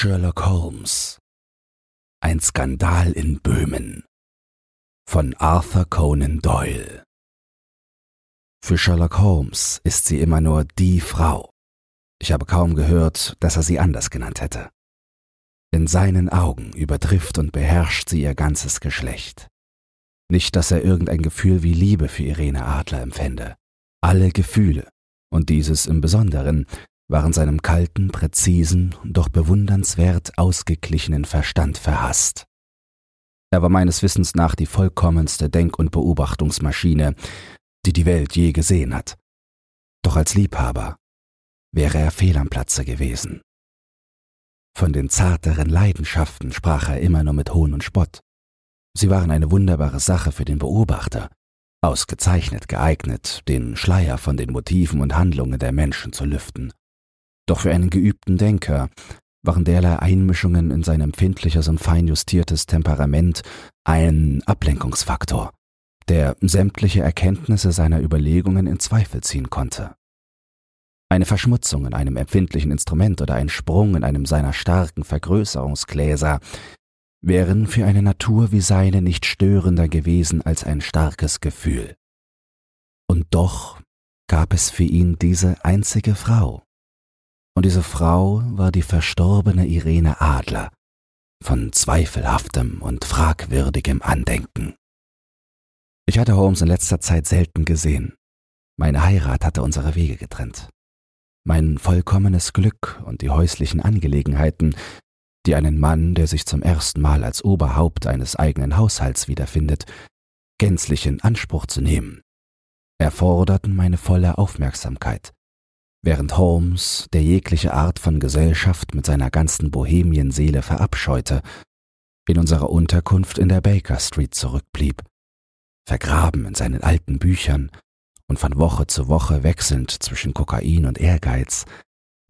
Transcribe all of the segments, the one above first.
Sherlock Holmes Ein Skandal in Böhmen von Arthur Conan Doyle Für Sherlock Holmes ist sie immer nur die Frau. Ich habe kaum gehört, dass er sie anders genannt hätte. In seinen Augen übertrifft und beherrscht sie ihr ganzes Geschlecht. Nicht, dass er irgendein Gefühl wie Liebe für Irene Adler empfände. Alle Gefühle, und dieses im Besonderen, waren seinem kalten, präzisen, doch bewundernswert ausgeglichenen Verstand verhasst. Er war meines Wissens nach die vollkommenste Denk- und Beobachtungsmaschine, die die Welt je gesehen hat. Doch als Liebhaber wäre er fehl am Platze gewesen. Von den zarteren Leidenschaften sprach er immer nur mit Hohn und Spott. Sie waren eine wunderbare Sache für den Beobachter, ausgezeichnet geeignet, den Schleier von den Motiven und Handlungen der Menschen zu lüften. Doch für einen geübten Denker waren derlei Einmischungen in sein empfindliches und feinjustiertes Temperament ein Ablenkungsfaktor, der sämtliche Erkenntnisse seiner Überlegungen in Zweifel ziehen konnte. Eine Verschmutzung in einem empfindlichen Instrument oder ein Sprung in einem seiner starken Vergrößerungsgläser wären für eine Natur wie seine nicht störender gewesen als ein starkes Gefühl. Und doch gab es für ihn diese einzige Frau, und diese Frau war die verstorbene Irene Adler, von zweifelhaftem und fragwürdigem Andenken. Ich hatte Holmes in letzter Zeit selten gesehen. Meine Heirat hatte unsere Wege getrennt. Mein vollkommenes Glück und die häuslichen Angelegenheiten, die einen Mann, der sich zum ersten Mal als Oberhaupt eines eigenen Haushalts wiederfindet, gänzlich in Anspruch zu nehmen, erforderten meine volle Aufmerksamkeit während Holmes, der jegliche Art von Gesellschaft mit seiner ganzen Bohemienseele verabscheute, in unserer Unterkunft in der Baker Street zurückblieb, vergraben in seinen alten Büchern und von Woche zu Woche wechselnd zwischen Kokain und Ehrgeiz,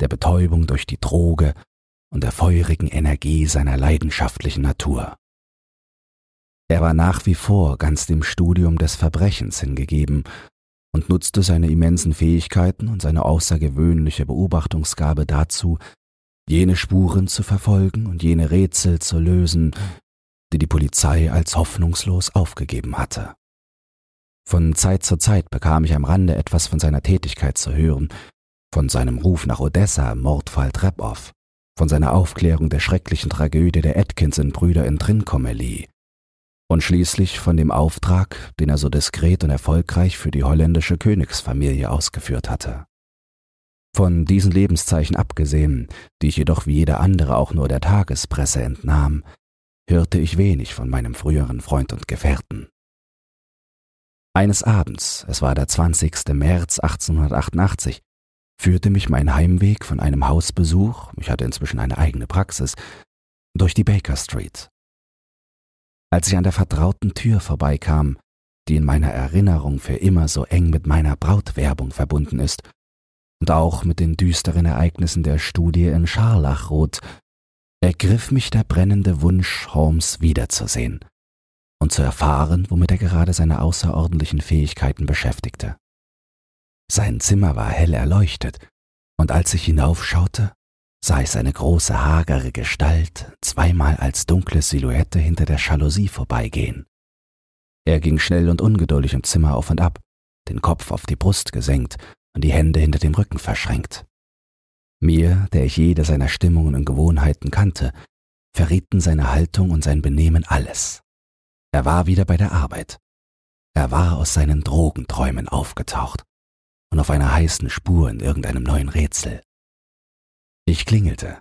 der Betäubung durch die Droge und der feurigen Energie seiner leidenschaftlichen Natur. Er war nach wie vor ganz dem Studium des Verbrechens hingegeben und nutzte seine immensen Fähigkeiten und seine außergewöhnliche Beobachtungsgabe dazu, jene Spuren zu verfolgen und jene Rätsel zu lösen, die die Polizei als hoffnungslos aufgegeben hatte. Von Zeit zu Zeit bekam ich am Rande etwas von seiner Tätigkeit zu hören, von seinem Ruf nach Odessa im Mordfall Trepow, von seiner Aufklärung der schrecklichen Tragödie der Atkinson-Brüder in Trincomalee, und schließlich von dem Auftrag, den er so diskret und erfolgreich für die holländische Königsfamilie ausgeführt hatte. Von diesen Lebenszeichen abgesehen, die ich jedoch wie jeder andere auch nur der Tagespresse entnahm, hörte ich wenig von meinem früheren Freund und Gefährten. Eines Abends, es war der 20. März 1888, führte mich mein Heimweg von einem Hausbesuch, ich hatte inzwischen eine eigene Praxis, durch die Baker Street als ich an der vertrauten Tür vorbeikam, die in meiner Erinnerung für immer so eng mit meiner Brautwerbung verbunden ist und auch mit den düsteren Ereignissen der Studie in Scharlachrot, ergriff mich der brennende Wunsch, Holmes wiederzusehen und zu erfahren, womit er gerade seine außerordentlichen Fähigkeiten beschäftigte. Sein Zimmer war hell erleuchtet, und als ich hinaufschaute, sah ich seine große hagere Gestalt zweimal als dunkle Silhouette hinter der Jalousie vorbeigehen. Er ging schnell und ungeduldig im Zimmer auf und ab, den Kopf auf die Brust gesenkt und die Hände hinter dem Rücken verschränkt. Mir, der ich jede seiner Stimmungen und Gewohnheiten kannte, verrieten seine Haltung und sein Benehmen alles. Er war wieder bei der Arbeit. Er war aus seinen Drogenträumen aufgetaucht und auf einer heißen Spur in irgendeinem neuen Rätsel. Ich klingelte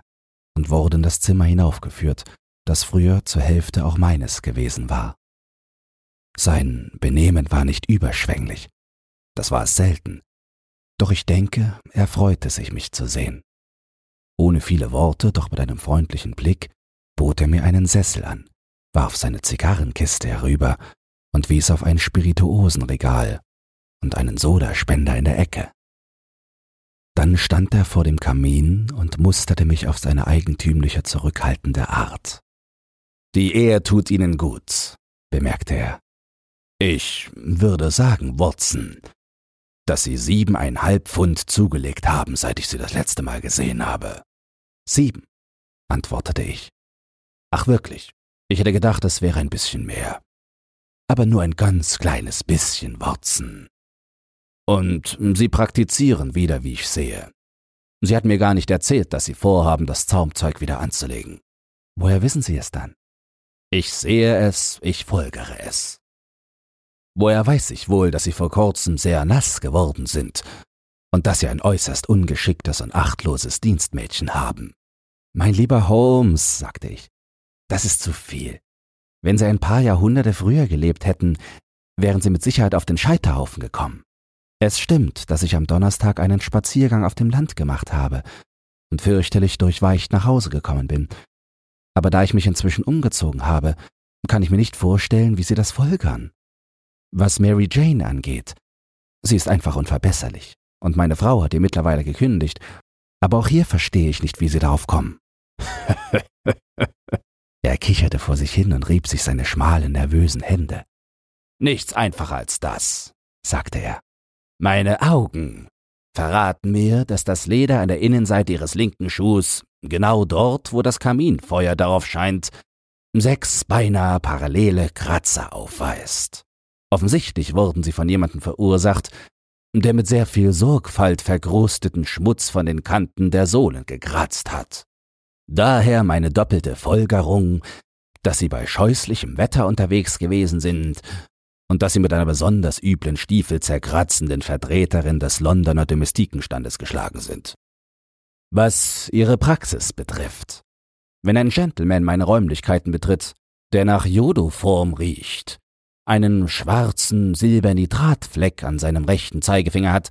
und wurde in das Zimmer hinaufgeführt, das früher zur Hälfte auch meines gewesen war. Sein Benehmen war nicht überschwänglich, das war es selten, doch ich denke, er freute sich, mich zu sehen. Ohne viele Worte, doch mit einem freundlichen Blick, bot er mir einen Sessel an, warf seine Zigarrenkiste herüber und wies auf ein Spirituosenregal und einen Sodaspender in der Ecke. Dann stand er vor dem Kamin und musterte mich auf seine eigentümliche zurückhaltende Art. Die Ehe tut Ihnen gut, bemerkte er. Ich würde sagen, Watson, dass Sie siebeneinhalb Pfund zugelegt haben, seit ich Sie das letzte Mal gesehen habe. Sieben. antwortete ich. Ach wirklich, ich hätte gedacht, es wäre ein bisschen mehr. Aber nur ein ganz kleines bisschen, Watson. Und Sie praktizieren wieder, wie ich sehe. Sie hat mir gar nicht erzählt, dass Sie vorhaben, das Zaumzeug wieder anzulegen. Woher wissen Sie es dann? Ich sehe es, ich folgere es. Woher weiß ich wohl, dass Sie vor kurzem sehr nass geworden sind und dass Sie ein äußerst ungeschicktes und achtloses Dienstmädchen haben? Mein lieber Holmes, sagte ich, das ist zu viel. Wenn Sie ein paar Jahrhunderte früher gelebt hätten, wären Sie mit Sicherheit auf den Scheiterhaufen gekommen. Es stimmt, dass ich am Donnerstag einen Spaziergang auf dem Land gemacht habe und fürchterlich durchweicht nach Hause gekommen bin. Aber da ich mich inzwischen umgezogen habe, kann ich mir nicht vorstellen, wie Sie das folgern. Was Mary Jane angeht, sie ist einfach unverbesserlich, und meine Frau hat ihr mittlerweile gekündigt, aber auch hier verstehe ich nicht, wie Sie darauf kommen. er kicherte vor sich hin und rieb sich seine schmalen, nervösen Hände. Nichts einfacher als das, sagte er. Meine Augen verraten mir, dass das Leder an der Innenseite ihres linken Schuhs, genau dort, wo das Kaminfeuer darauf scheint, sechs beinahe parallele Kratzer aufweist. Offensichtlich wurden sie von jemandem verursacht, der mit sehr viel Sorgfalt verkrusteten Schmutz von den Kanten der Sohlen gekratzt hat. Daher meine doppelte Folgerung, dass sie bei scheußlichem Wetter unterwegs gewesen sind und dass sie mit einer besonders üblen Stiefel zerkratzenden Vertreterin des Londoner Domestikenstandes geschlagen sind. Was ihre Praxis betrifft. Wenn ein Gentleman meine Räumlichkeiten betritt, der nach Jodoform riecht, einen schwarzen Silbernitratfleck an seinem rechten Zeigefinger hat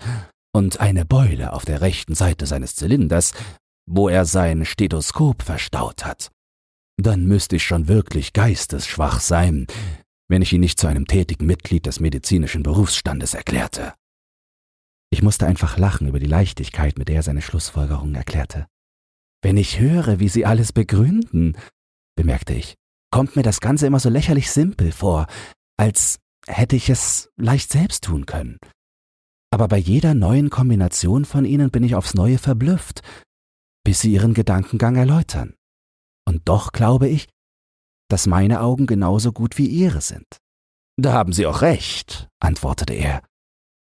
und eine Beule auf der rechten Seite seines Zylinders, wo er sein Stethoskop verstaut hat, dann müsste ich schon wirklich geistesschwach sein, wenn ich ihn nicht zu einem tätigen Mitglied des medizinischen Berufsstandes erklärte. Ich musste einfach lachen über die Leichtigkeit, mit der er seine Schlussfolgerungen erklärte. Wenn ich höre, wie Sie alles begründen, bemerkte ich, kommt mir das Ganze immer so lächerlich simpel vor, als hätte ich es leicht selbst tun können. Aber bei jeder neuen Kombination von Ihnen bin ich aufs neue verblüfft, bis Sie Ihren Gedankengang erläutern. Und doch glaube ich, dass meine Augen genauso gut wie Ihre sind. Da haben Sie auch recht, antwortete er,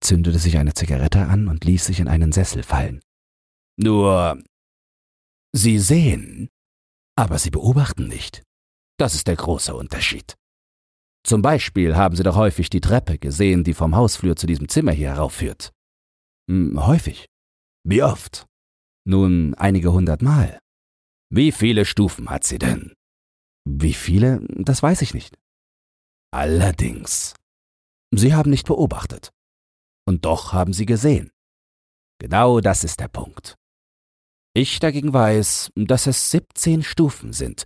zündete sich eine Zigarette an und ließ sich in einen Sessel fallen. Nur, Sie sehen, aber Sie beobachten nicht. Das ist der große Unterschied. Zum Beispiel haben Sie doch häufig die Treppe gesehen, die vom Hausflur zu diesem Zimmer hier heraufführt. Hm, häufig. Wie oft? Nun, einige hundert Mal. Wie viele Stufen hat sie denn? Wie viele, das weiß ich nicht. Allerdings. Sie haben nicht beobachtet. Und doch haben Sie gesehen. Genau das ist der Punkt. Ich dagegen weiß, dass es 17 Stufen sind,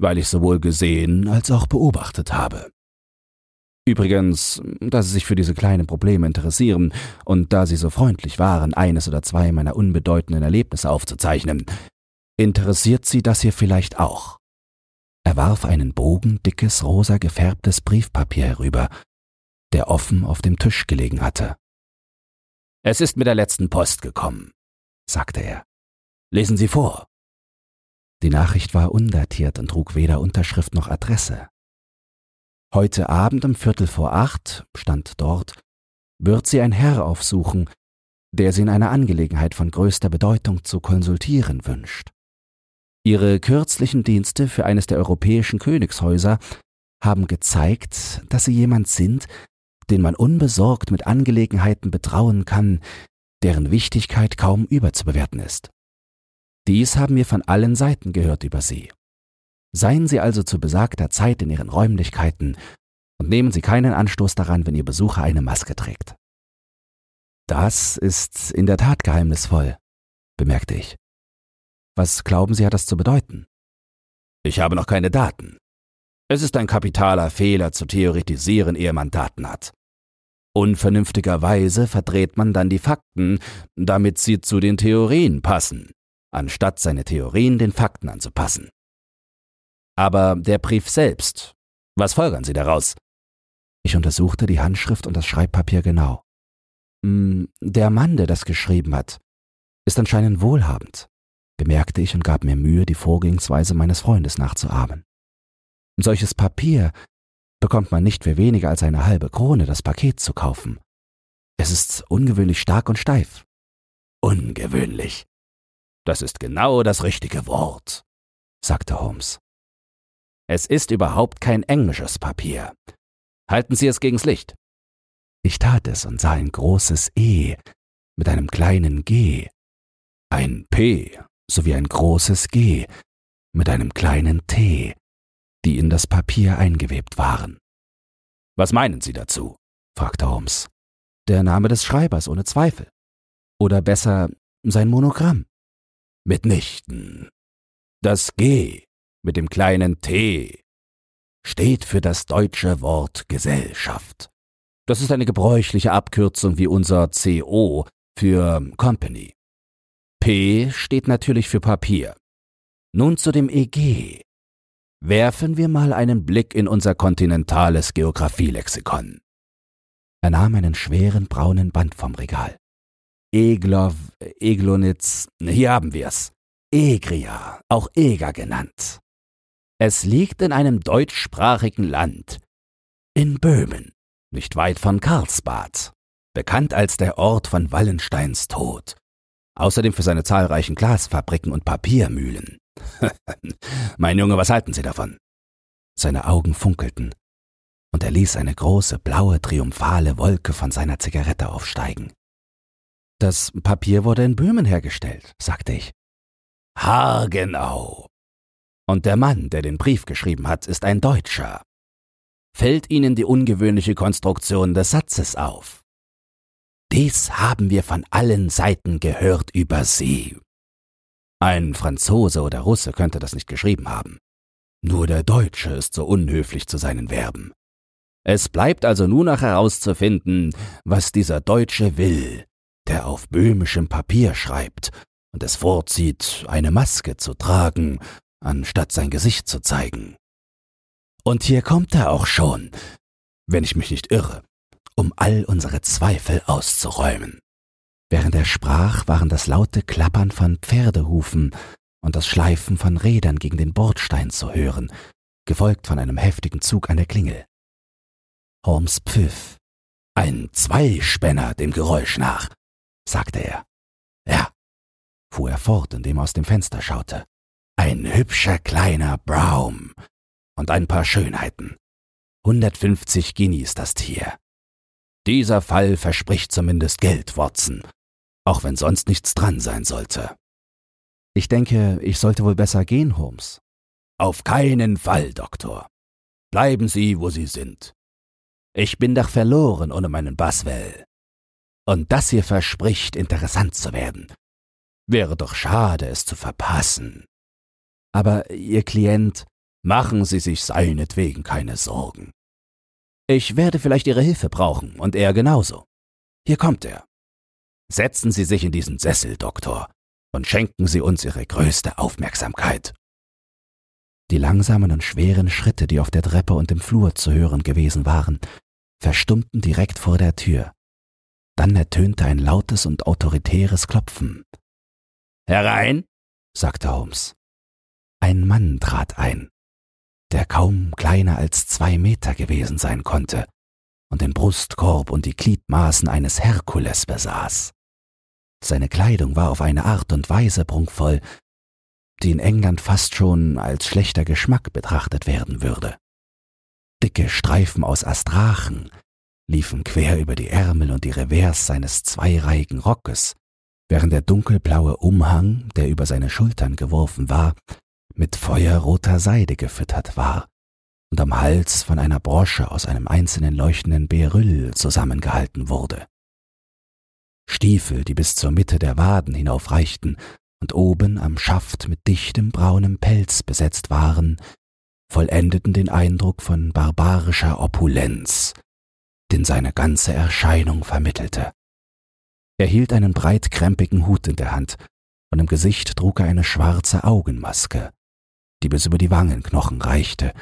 weil ich sowohl gesehen als auch beobachtet habe. Übrigens, da Sie sich für diese kleinen Probleme interessieren und da Sie so freundlich waren, eines oder zwei meiner unbedeutenden Erlebnisse aufzuzeichnen, interessiert Sie das hier vielleicht auch. Er warf einen Bogen dickes, rosa gefärbtes Briefpapier herüber, der offen auf dem Tisch gelegen hatte. Es ist mit der letzten Post gekommen, sagte er. Lesen Sie vor. Die Nachricht war undatiert und trug weder Unterschrift noch Adresse. Heute Abend um Viertel vor acht, stand dort, wird sie ein Herr aufsuchen, der sie in einer Angelegenheit von größter Bedeutung zu konsultieren wünscht. Ihre kürzlichen Dienste für eines der europäischen Königshäuser haben gezeigt, dass Sie jemand sind, den man unbesorgt mit Angelegenheiten betrauen kann, deren Wichtigkeit kaum überzubewerten ist. Dies haben wir von allen Seiten gehört über Sie. Seien Sie also zu besagter Zeit in Ihren Räumlichkeiten und nehmen Sie keinen Anstoß daran, wenn Ihr Besucher eine Maske trägt. Das ist in der Tat geheimnisvoll, bemerkte ich. Was glauben Sie, hat das zu bedeuten? Ich habe noch keine Daten. Es ist ein kapitaler Fehler zu theoretisieren, ehe man Daten hat. Unvernünftigerweise verdreht man dann die Fakten, damit sie zu den Theorien passen, anstatt seine Theorien den Fakten anzupassen. Aber der Brief selbst, was folgern Sie daraus? Ich untersuchte die Handschrift und das Schreibpapier genau. Hm, der Mann, der das geschrieben hat, ist anscheinend wohlhabend. Bemerkte ich und gab mir Mühe, die Vorgehensweise meines Freundes nachzuahmen. Solches Papier bekommt man nicht für weniger als eine halbe Krone, das Paket zu kaufen. Es ist ungewöhnlich stark und steif. Ungewöhnlich. Das ist genau das richtige Wort, sagte Holmes. Es ist überhaupt kein englisches Papier. Halten Sie es gegens Licht. Ich tat es und sah ein großes E mit einem kleinen G, ein P sowie ein großes G mit einem kleinen T, die in das Papier eingewebt waren. Was meinen Sie dazu? fragte Holmes. Der Name des Schreibers ohne Zweifel. Oder besser sein Monogramm. Mitnichten. Das G mit dem kleinen T steht für das deutsche Wort Gesellschaft. Das ist eine gebräuchliche Abkürzung wie unser CO für Company. P steht natürlich für Papier. Nun zu dem EG. Werfen wir mal einen Blick in unser kontinentales Geographielexikon. Er nahm einen schweren braunen Band vom Regal. Eglov, Eglonitz, hier haben wir's. Egria, auch Eger genannt. Es liegt in einem deutschsprachigen Land. In Böhmen, nicht weit von Karlsbad, bekannt als der Ort von Wallensteins Tod. Außerdem für seine zahlreichen Glasfabriken und Papiermühlen. mein Junge, was halten Sie davon? Seine Augen funkelten, und er ließ eine große, blaue, triumphale Wolke von seiner Zigarette aufsteigen. Das Papier wurde in Böhmen hergestellt, sagte ich. Haargenau. Und der Mann, der den Brief geschrieben hat, ist ein Deutscher. Fällt Ihnen die ungewöhnliche Konstruktion des Satzes auf? Dies haben wir von allen Seiten gehört über Sie. Ein Franzose oder Russe könnte das nicht geschrieben haben. Nur der Deutsche ist so unhöflich zu seinen Verben. Es bleibt also nur noch herauszufinden, was dieser Deutsche will, der auf böhmischem Papier schreibt und es vorzieht, eine Maske zu tragen, anstatt sein Gesicht zu zeigen. Und hier kommt er auch schon, wenn ich mich nicht irre, um all unsere Zweifel auszuräumen. Während er sprach, waren das laute Klappern von Pferdehufen und das Schleifen von Rädern gegen den Bordstein zu hören, gefolgt von einem heftigen Zug an der Klingel. Holmes pfiff. Ein Zweispänner dem Geräusch nach, sagte er. Ja, fuhr er fort, indem er aus dem Fenster schaute. Ein hübscher kleiner Braum und ein paar Schönheiten. 150 Guineas das Tier. Dieser Fall verspricht zumindest Geld, Watson, auch wenn sonst nichts dran sein sollte. Ich denke, ich sollte wohl besser gehen, Holmes. Auf keinen Fall, Doktor. Bleiben Sie, wo Sie sind. Ich bin doch verloren ohne meinen Baswell. Und das hier verspricht, interessant zu werden. Wäre doch schade, es zu verpassen. Aber Ihr Klient, machen Sie sich seinetwegen keine Sorgen. Ich werde vielleicht Ihre Hilfe brauchen und er genauso. Hier kommt er. Setzen Sie sich in diesen Sessel, Doktor, und schenken Sie uns Ihre größte Aufmerksamkeit. Die langsamen und schweren Schritte, die auf der Treppe und im Flur zu hören gewesen waren, verstummten direkt vor der Tür. Dann ertönte ein lautes und autoritäres Klopfen. Herein, sagte Holmes. Ein Mann trat ein, der kaum kleiner als zwei Meter gewesen sein konnte und den Brustkorb und die Gliedmaßen eines Herkules besaß. Seine Kleidung war auf eine Art und Weise prunkvoll, die in England fast schon als schlechter Geschmack betrachtet werden würde. Dicke Streifen aus Astrachen liefen quer über die Ärmel und die Revers seines zweireihigen Rockes, während der dunkelblaue Umhang, der über seine Schultern geworfen war, mit feuerroter Seide gefüttert war und am Hals von einer Brosche aus einem einzelnen leuchtenden Beryll zusammengehalten wurde. Stiefel, die bis zur Mitte der Waden hinaufreichten und oben am Schaft mit dichtem braunem Pelz besetzt waren, vollendeten den Eindruck von barbarischer Opulenz, den seine ganze Erscheinung vermittelte. Er hielt einen breitkrempigen Hut in der Hand, und im Gesicht trug er eine schwarze Augenmaske, die bis über die Wangenknochen reichte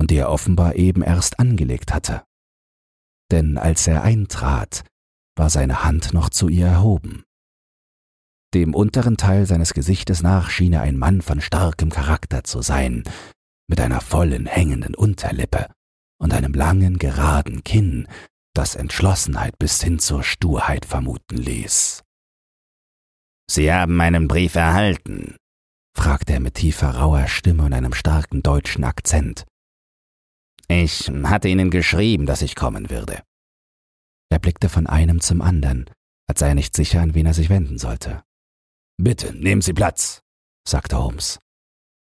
und die er offenbar eben erst angelegt hatte. Denn als er eintrat, war seine Hand noch zu ihr erhoben. Dem unteren Teil seines Gesichtes nach schien er ein Mann von starkem Charakter zu sein, mit einer vollen, hängenden Unterlippe und einem langen, geraden Kinn, das Entschlossenheit bis hin zur Sturheit vermuten ließ. Sie haben meinen Brief erhalten? Fragte er mit tiefer, rauer Stimme und einem starken deutschen Akzent. Ich hatte Ihnen geschrieben, dass ich kommen würde. Er blickte von einem zum anderen, als sei er nicht sicher, an wen er sich wenden sollte. Bitte, nehmen Sie Platz, sagte Holmes.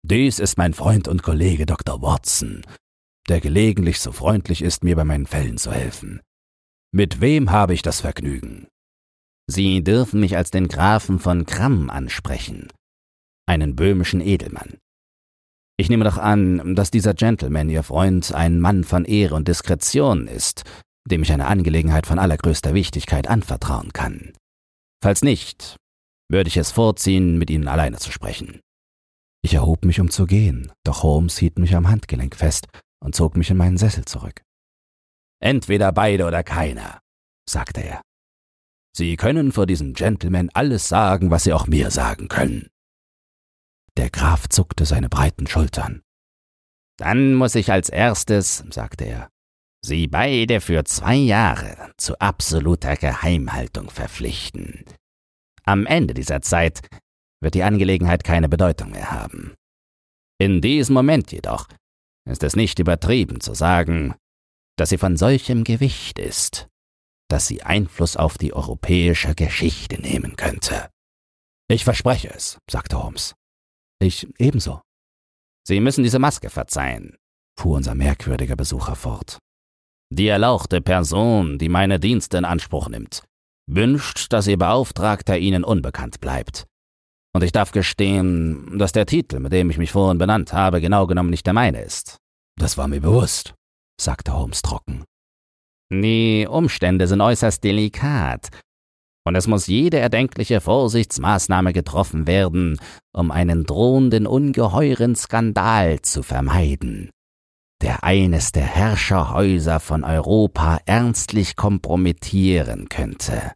Dies ist mein Freund und Kollege Dr. Watson, der gelegentlich so freundlich ist, mir bei meinen Fällen zu helfen. Mit wem habe ich das Vergnügen? Sie dürfen mich als den Grafen von Kramm ansprechen, einen böhmischen Edelmann. Ich nehme doch an, dass dieser Gentleman, Ihr Freund, ein Mann von Ehre und Diskretion ist, dem ich eine Angelegenheit von allergrößter Wichtigkeit anvertrauen kann. Falls nicht, würde ich es vorziehen, mit Ihnen alleine zu sprechen. Ich erhob mich, um zu gehen, doch Holmes hielt mich am Handgelenk fest und zog mich in meinen Sessel zurück. Entweder beide oder keiner, sagte er. Sie können vor diesem Gentleman alles sagen, was Sie auch mir sagen können. Der Graf zuckte seine breiten Schultern. Dann muss ich als erstes, sagte er, Sie beide für zwei Jahre zu absoluter Geheimhaltung verpflichten. Am Ende dieser Zeit wird die Angelegenheit keine Bedeutung mehr haben. In diesem Moment jedoch ist es nicht übertrieben zu sagen, dass sie von solchem Gewicht ist, dass sie Einfluss auf die europäische Geschichte nehmen könnte. Ich verspreche es, sagte Holmes. Ich ebenso. Sie müssen diese Maske verzeihen, fuhr unser merkwürdiger Besucher fort. Die erlauchte Person, die meine Dienste in Anspruch nimmt, wünscht, dass Ihr Beauftragter Ihnen unbekannt bleibt. Und ich darf gestehen, dass der Titel, mit dem ich mich vorhin benannt habe, genau genommen nicht der meine ist. Das war mir bewusst, sagte Holmes trocken. Die Umstände sind äußerst delikat, und es muss jede erdenkliche Vorsichtsmaßnahme getroffen werden, um einen drohenden ungeheuren Skandal zu vermeiden, der eines der Herrscherhäuser von Europa ernstlich kompromittieren könnte.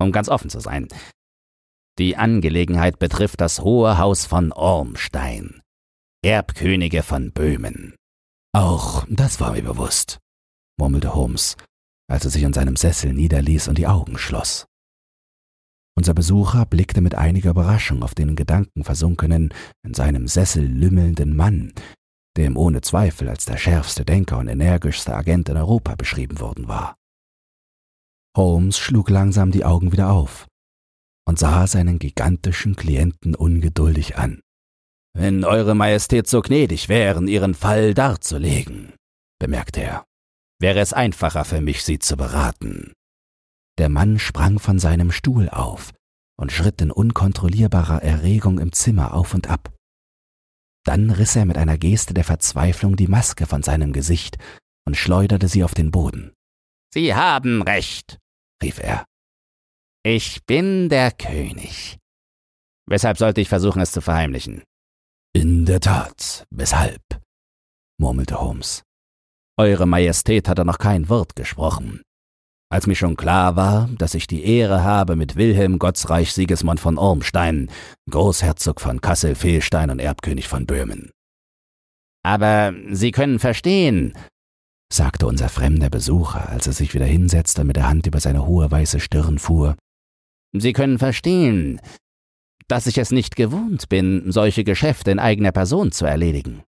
Um ganz offen zu sein, die Angelegenheit betrifft das Hohe Haus von Ormstein, Erbkönige von Böhmen. Auch das war mir bewusst, murmelte Holmes, als er sich in seinem Sessel niederließ und die Augen schloss. Unser Besucher blickte mit einiger Überraschung auf den gedankenversunkenen, in seinem Sessel lümmelnden Mann, der ihm ohne Zweifel als der schärfste Denker und energischste Agent in Europa beschrieben worden war. Holmes schlug langsam die Augen wieder auf und sah seinen gigantischen Klienten ungeduldig an. Wenn Eure Majestät so gnädig wären, Ihren Fall darzulegen, bemerkte er, wäre es einfacher für mich, Sie zu beraten. Der Mann sprang von seinem Stuhl auf und schritt in unkontrollierbarer Erregung im Zimmer auf und ab. Dann riss er mit einer Geste der Verzweiflung die Maske von seinem Gesicht und schleuderte sie auf den Boden. Sie haben recht, rief er. Ich bin der König. Weshalb sollte ich versuchen, es zu verheimlichen? In der Tat, weshalb? murmelte Holmes. Eure Majestät hatte noch kein Wort gesprochen. Als mir schon klar war, dass ich die Ehre habe, mit Wilhelm Gottsreich Sigismund von Ormstein, Großherzog von Kassel-Fehlstein und Erbkönig von Böhmen. Aber Sie können verstehen, sagte unser fremder Besucher, als er sich wieder hinsetzte und mit der Hand über seine hohe weiße Stirn fuhr. Sie können verstehen, dass ich es nicht gewohnt bin, solche Geschäfte in eigener Person zu erledigen.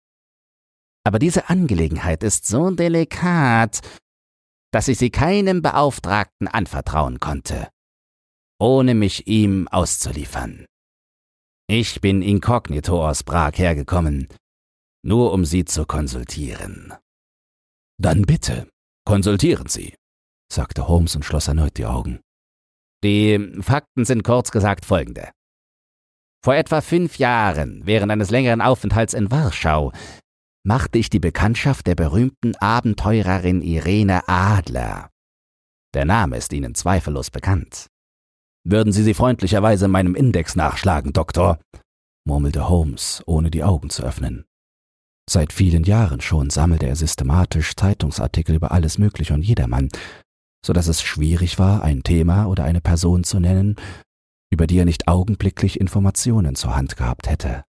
Aber diese Angelegenheit ist so delikat, dass ich sie keinem Beauftragten anvertrauen konnte, ohne mich ihm auszuliefern. Ich bin inkognito aus Prag hergekommen, nur um Sie zu konsultieren. Dann bitte, konsultieren Sie, sagte Holmes und schloss erneut die Augen. Die Fakten sind kurz gesagt folgende. Vor etwa fünf Jahren, während eines längeren Aufenthalts in Warschau, machte ich die Bekanntschaft der berühmten Abenteurerin Irene Adler. Der Name ist Ihnen zweifellos bekannt. Würden Sie sie freundlicherweise meinem Index nachschlagen, Doktor? murmelte Holmes, ohne die Augen zu öffnen. Seit vielen Jahren schon sammelte er systematisch Zeitungsartikel über alles Mögliche und jedermann, so dass es schwierig war, ein Thema oder eine Person zu nennen, über die er nicht augenblicklich Informationen zur Hand gehabt hätte.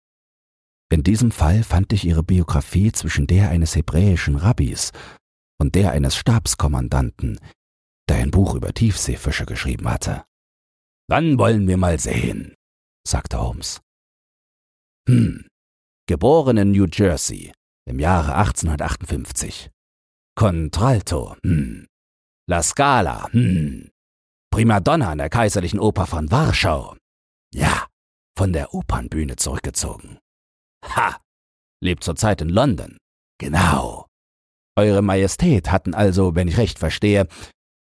In diesem Fall fand ich ihre Biografie zwischen der eines hebräischen Rabbis und der eines Stabskommandanten, der ein Buch über Tiefseefische geschrieben hatte. Dann wollen wir mal sehen, sagte Holmes. Hm, geboren in New Jersey im Jahre 1858. Contralto, hm. La Scala, hm. Primadonna an der Kaiserlichen Oper von Warschau. Ja, von der Opernbühne zurückgezogen. Ha! Lebt zurzeit in London. Genau. Eure Majestät hatten also, wenn ich recht verstehe,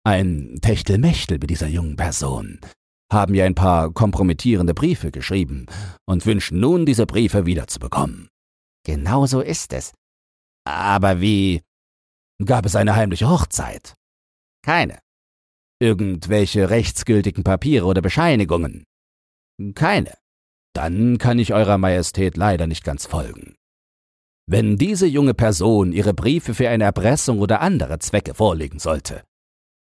ein Techtelmechtel mit dieser jungen Person, haben ihr ein paar kompromittierende Briefe geschrieben und wünschen nun, diese Briefe wiederzubekommen. Genau so ist es. Aber wie? Gab es eine heimliche Hochzeit? Keine. Irgendwelche rechtsgültigen Papiere oder Bescheinigungen? Keine. Dann kann ich Eurer Majestät leider nicht ganz folgen. Wenn diese junge Person ihre Briefe für eine Erpressung oder andere Zwecke vorlegen sollte,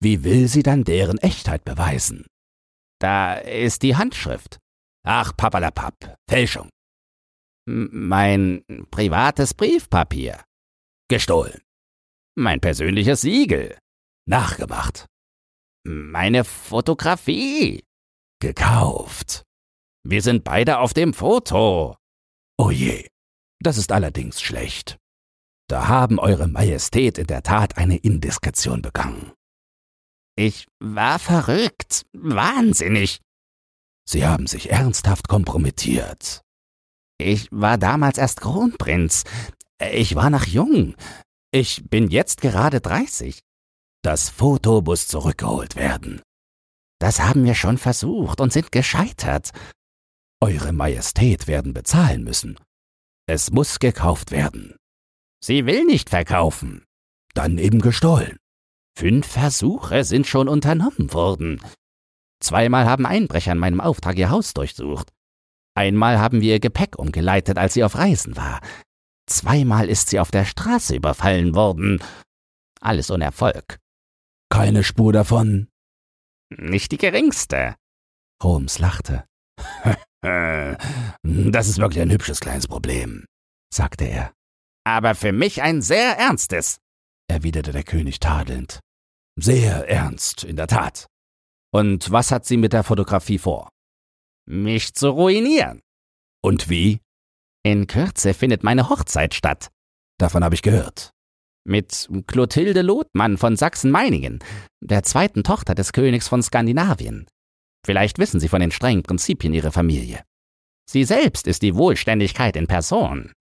wie will sie dann deren Echtheit beweisen? Da ist die Handschrift. Ach, papalapap, Fälschung. Mein privates Briefpapier. Gestohlen. Mein persönliches Siegel. Nachgemacht. Meine Fotografie. Gekauft. Wir sind beide auf dem Foto. Oh je, das ist allerdings schlecht. Da haben Eure Majestät in der Tat eine Indiskretion begangen. Ich war verrückt, wahnsinnig. Sie haben sich ernsthaft kompromittiert. Ich war damals erst Kronprinz. Ich war noch jung. Ich bin jetzt gerade 30. Das Foto muss zurückgeholt werden. Das haben wir schon versucht und sind gescheitert. Eure Majestät werden bezahlen müssen. Es muss gekauft werden. Sie will nicht verkaufen. Dann eben gestohlen. Fünf Versuche sind schon unternommen worden. Zweimal haben Einbrecher in meinem Auftrag ihr Haus durchsucht. Einmal haben wir ihr Gepäck umgeleitet, als sie auf Reisen war. Zweimal ist sie auf der Straße überfallen worden. Alles ohne Erfolg. Keine Spur davon? Nicht die geringste. Holmes lachte. Das ist wirklich ein hübsches kleines Problem, sagte er. Aber für mich ein sehr ernstes, erwiderte der König tadelnd. Sehr ernst, in der Tat. Und was hat sie mit der Fotografie vor? Mich zu ruinieren. Und wie? In Kürze findet meine Hochzeit statt. Davon habe ich gehört. Mit Clotilde Lothmann von Sachsen-Meiningen, der zweiten Tochter des Königs von Skandinavien. Vielleicht wissen Sie von den strengen Prinzipien Ihrer Familie. Sie selbst ist die Wohlständigkeit in Person.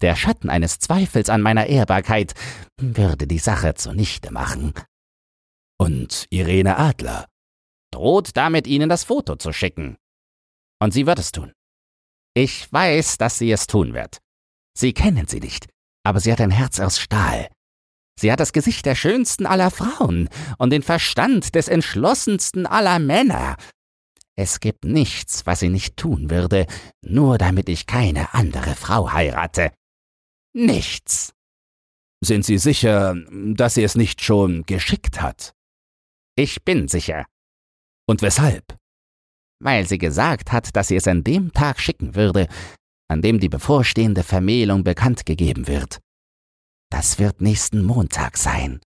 Der Schatten eines Zweifels an meiner Ehrbarkeit würde die Sache zunichte machen. Und Irene Adler droht damit, Ihnen das Foto zu schicken. Und sie wird es tun. Ich weiß, dass sie es tun wird. Sie kennen sie nicht, aber sie hat ein Herz aus Stahl. Sie hat das Gesicht der schönsten aller Frauen und den Verstand des entschlossensten aller Männer. Es gibt nichts, was sie nicht tun würde, nur damit ich keine andere Frau heirate. Nichts. Sind Sie sicher, dass sie es nicht schon geschickt hat? Ich bin sicher. Und weshalb? Weil sie gesagt hat, dass sie es an dem Tag schicken würde, an dem die bevorstehende Vermählung bekannt gegeben wird. Das wird nächsten Montag sein.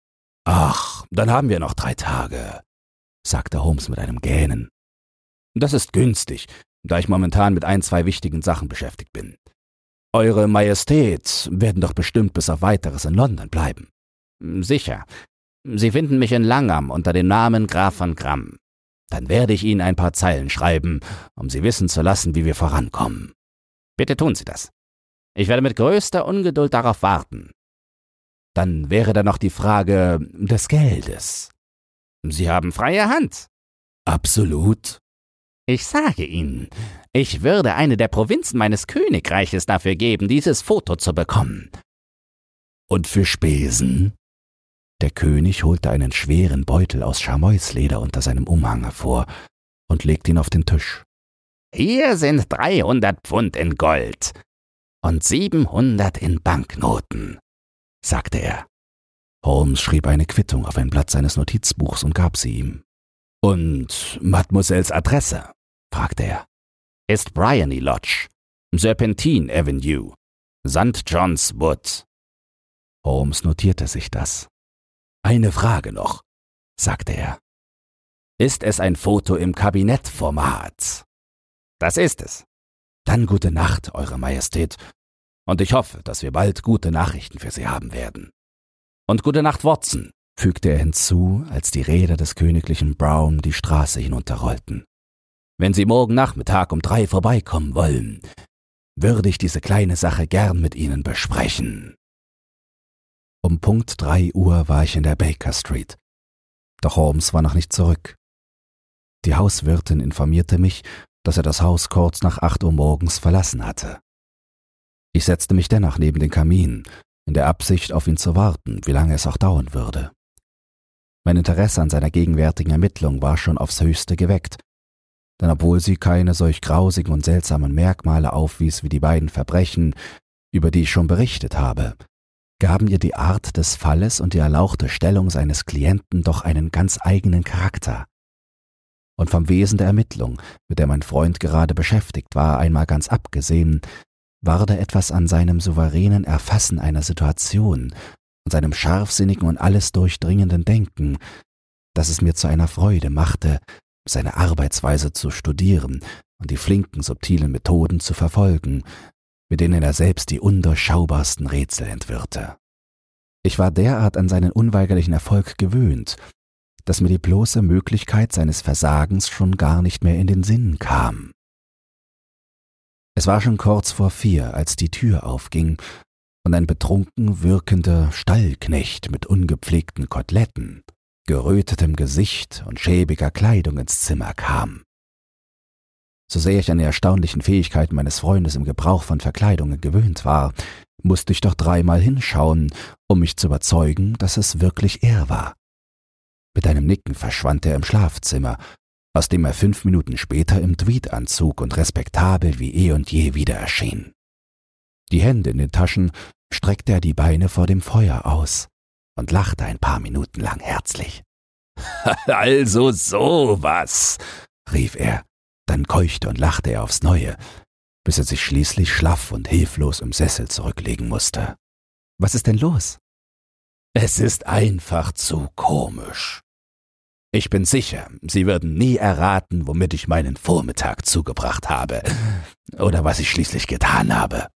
Ach, dann haben wir noch drei Tage, sagte Holmes mit einem Gähnen. Das ist günstig, da ich momentan mit ein, zwei wichtigen Sachen beschäftigt bin. Eure Majestät werden doch bestimmt bis auf weiteres in London bleiben. Sicher. Sie finden mich in Langham unter dem Namen Graf von Gramm. Dann werde ich Ihnen ein paar Zeilen schreiben, um Sie wissen zu lassen, wie wir vorankommen. Bitte tun Sie das. Ich werde mit größter Ungeduld darauf warten. Dann wäre da noch die Frage des Geldes. Sie haben freie Hand. Absolut. Ich sage Ihnen, ich würde eine der Provinzen meines Königreiches dafür geben, dieses Foto zu bekommen. Und für Spesen? Der König holte einen schweren Beutel aus Scharmeusleder unter seinem Umhang hervor und legte ihn auf den Tisch. Hier sind dreihundert Pfund in Gold und siebenhundert in Banknoten, sagte er. Holmes schrieb eine Quittung auf ein Blatt seines Notizbuchs und gab sie ihm. Und Mademoiselles Adresse? fragte er. Ist Bryony Lodge, Serpentine Avenue, St. John's Wood. Holmes notierte sich das. Eine Frage noch, sagte er. Ist es ein Foto im Kabinettformat? Das ist es. Dann gute Nacht, Eure Majestät, und ich hoffe, dass wir bald gute Nachrichten für Sie haben werden. Und gute Nacht, Watson, fügte er hinzu, als die Räder des königlichen Brown die Straße hinunterrollten. Wenn Sie morgen Nachmittag um drei vorbeikommen wollen, würde ich diese kleine Sache gern mit Ihnen besprechen. Um Punkt drei Uhr war ich in der Baker Street. Doch Holmes war noch nicht zurück. Die Hauswirtin informierte mich, dass er das Haus kurz nach acht Uhr morgens verlassen hatte. Ich setzte mich dennoch neben den Kamin, in der Absicht, auf ihn zu warten, wie lange es auch dauern würde. Mein Interesse an seiner gegenwärtigen Ermittlung war schon aufs höchste geweckt, denn obwohl sie keine solch grausigen und seltsamen Merkmale aufwies wie die beiden Verbrechen, über die ich schon berichtet habe, gaben ihr die Art des Falles und die erlauchte Stellung seines Klienten doch einen ganz eigenen Charakter. Und vom Wesen der Ermittlung, mit der mein Freund gerade beschäftigt war, einmal ganz abgesehen, war da etwas an seinem souveränen Erfassen einer Situation und seinem scharfsinnigen und alles durchdringenden Denken, dass es mir zu einer Freude machte, seine Arbeitsweise zu studieren und die flinken, subtilen Methoden zu verfolgen, mit denen er selbst die undurchschaubarsten Rätsel entwirrte. Ich war derart an seinen unweigerlichen Erfolg gewöhnt, dass mir die bloße Möglichkeit seines Versagens schon gar nicht mehr in den Sinn kam. Es war schon kurz vor vier, als die Tür aufging und ein betrunken wirkender Stallknecht mit ungepflegten Koteletten, gerötetem Gesicht und schäbiger Kleidung ins Zimmer kam. So sehr ich an die erstaunlichen Fähigkeiten meines Freundes im Gebrauch von Verkleidungen gewöhnt war, musste ich doch dreimal hinschauen, um mich zu überzeugen, dass es wirklich er war. Mit einem Nicken verschwand er im Schlafzimmer, aus dem er fünf Minuten später im Tweedanzug und respektabel wie eh und je wieder erschien. Die Hände in den Taschen streckte er die Beine vor dem Feuer aus und lachte ein paar Minuten lang herzlich. also sowas, rief er, dann keuchte und lachte er aufs Neue, bis er sich schließlich schlaff und hilflos im Sessel zurücklegen musste. Was ist denn los? Es ist einfach zu komisch. Ich bin sicher, Sie würden nie erraten, womit ich meinen Vormittag zugebracht habe, oder was ich schließlich getan habe.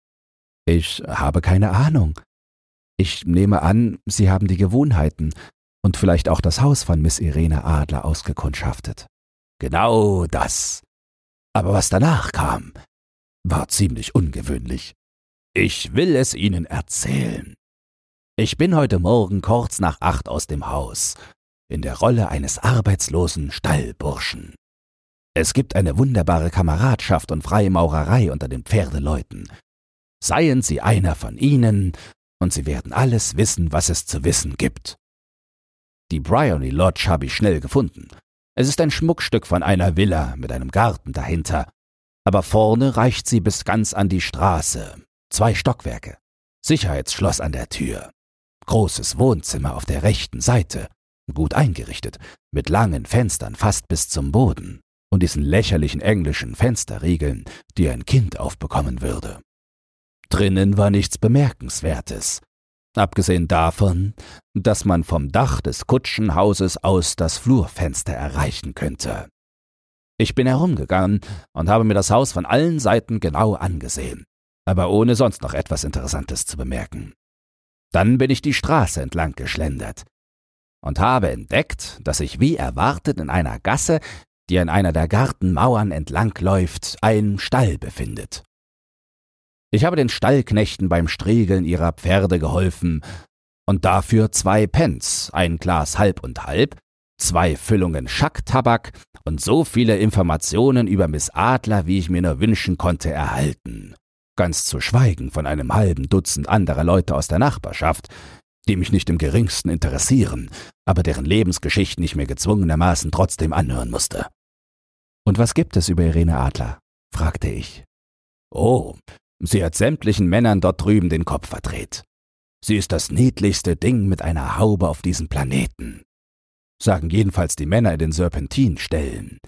Ich habe keine Ahnung. Ich nehme an, Sie haben die Gewohnheiten und vielleicht auch das Haus von Miss Irene Adler ausgekundschaftet. Genau das. Aber was danach kam, war ziemlich ungewöhnlich. Ich will es Ihnen erzählen. Ich bin heute Morgen kurz nach acht aus dem Haus, in der Rolle eines arbeitslosen Stallburschen. Es gibt eine wunderbare Kameradschaft und Freimaurerei unter den Pferdeleuten, Seien Sie einer von ihnen, und Sie werden alles wissen, was es zu wissen gibt. Die Bryony Lodge habe ich schnell gefunden. Es ist ein Schmuckstück von einer Villa mit einem Garten dahinter, aber vorne reicht sie bis ganz an die Straße. Zwei Stockwerke. Sicherheitsschloss an der Tür. Großes Wohnzimmer auf der rechten Seite, gut eingerichtet, mit langen Fenstern fast bis zum Boden und diesen lächerlichen englischen Fensterriegeln, die ein Kind aufbekommen würde. Drinnen war nichts Bemerkenswertes, abgesehen davon, dass man vom Dach des Kutschenhauses aus das Flurfenster erreichen könnte. Ich bin herumgegangen und habe mir das Haus von allen Seiten genau angesehen, aber ohne sonst noch etwas Interessantes zu bemerken. Dann bin ich die Straße entlang geschlendert und habe entdeckt, dass sich wie erwartet in einer Gasse, die an einer der Gartenmauern entlangläuft, ein Stall befindet. Ich habe den Stallknechten beim Striegeln ihrer Pferde geholfen und dafür zwei Pence, ein Glas halb und halb, zwei Füllungen Schacktabak und so viele Informationen über Miss Adler, wie ich mir nur wünschen konnte, erhalten. Ganz zu schweigen von einem halben Dutzend anderer Leute aus der Nachbarschaft, die mich nicht im geringsten interessieren, aber deren Lebensgeschichten ich mir gezwungenermaßen trotzdem anhören musste. Und was gibt es über Irene Adler? fragte ich. Oh, Sie hat sämtlichen Männern dort drüben den Kopf verdreht. Sie ist das niedlichste Ding mit einer Haube auf diesem Planeten. Sagen jedenfalls die Männer in den Serpentinställen.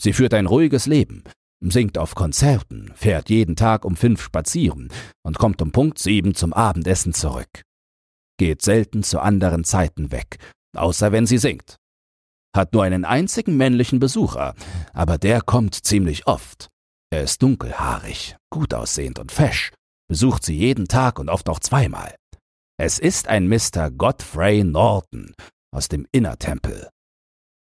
Sie führt ein ruhiges Leben, singt auf Konzerten, fährt jeden Tag um fünf spazieren und kommt um Punkt sieben zum Abendessen zurück. Geht selten zu anderen Zeiten weg, außer wenn sie singt. Hat nur einen einzigen männlichen Besucher, aber der kommt ziemlich oft. Er ist dunkelhaarig, gut aussehend und fesch, besucht sie jeden Tag und oft auch zweimal. Es ist ein Mr. Godfrey Norton aus dem Innertempel.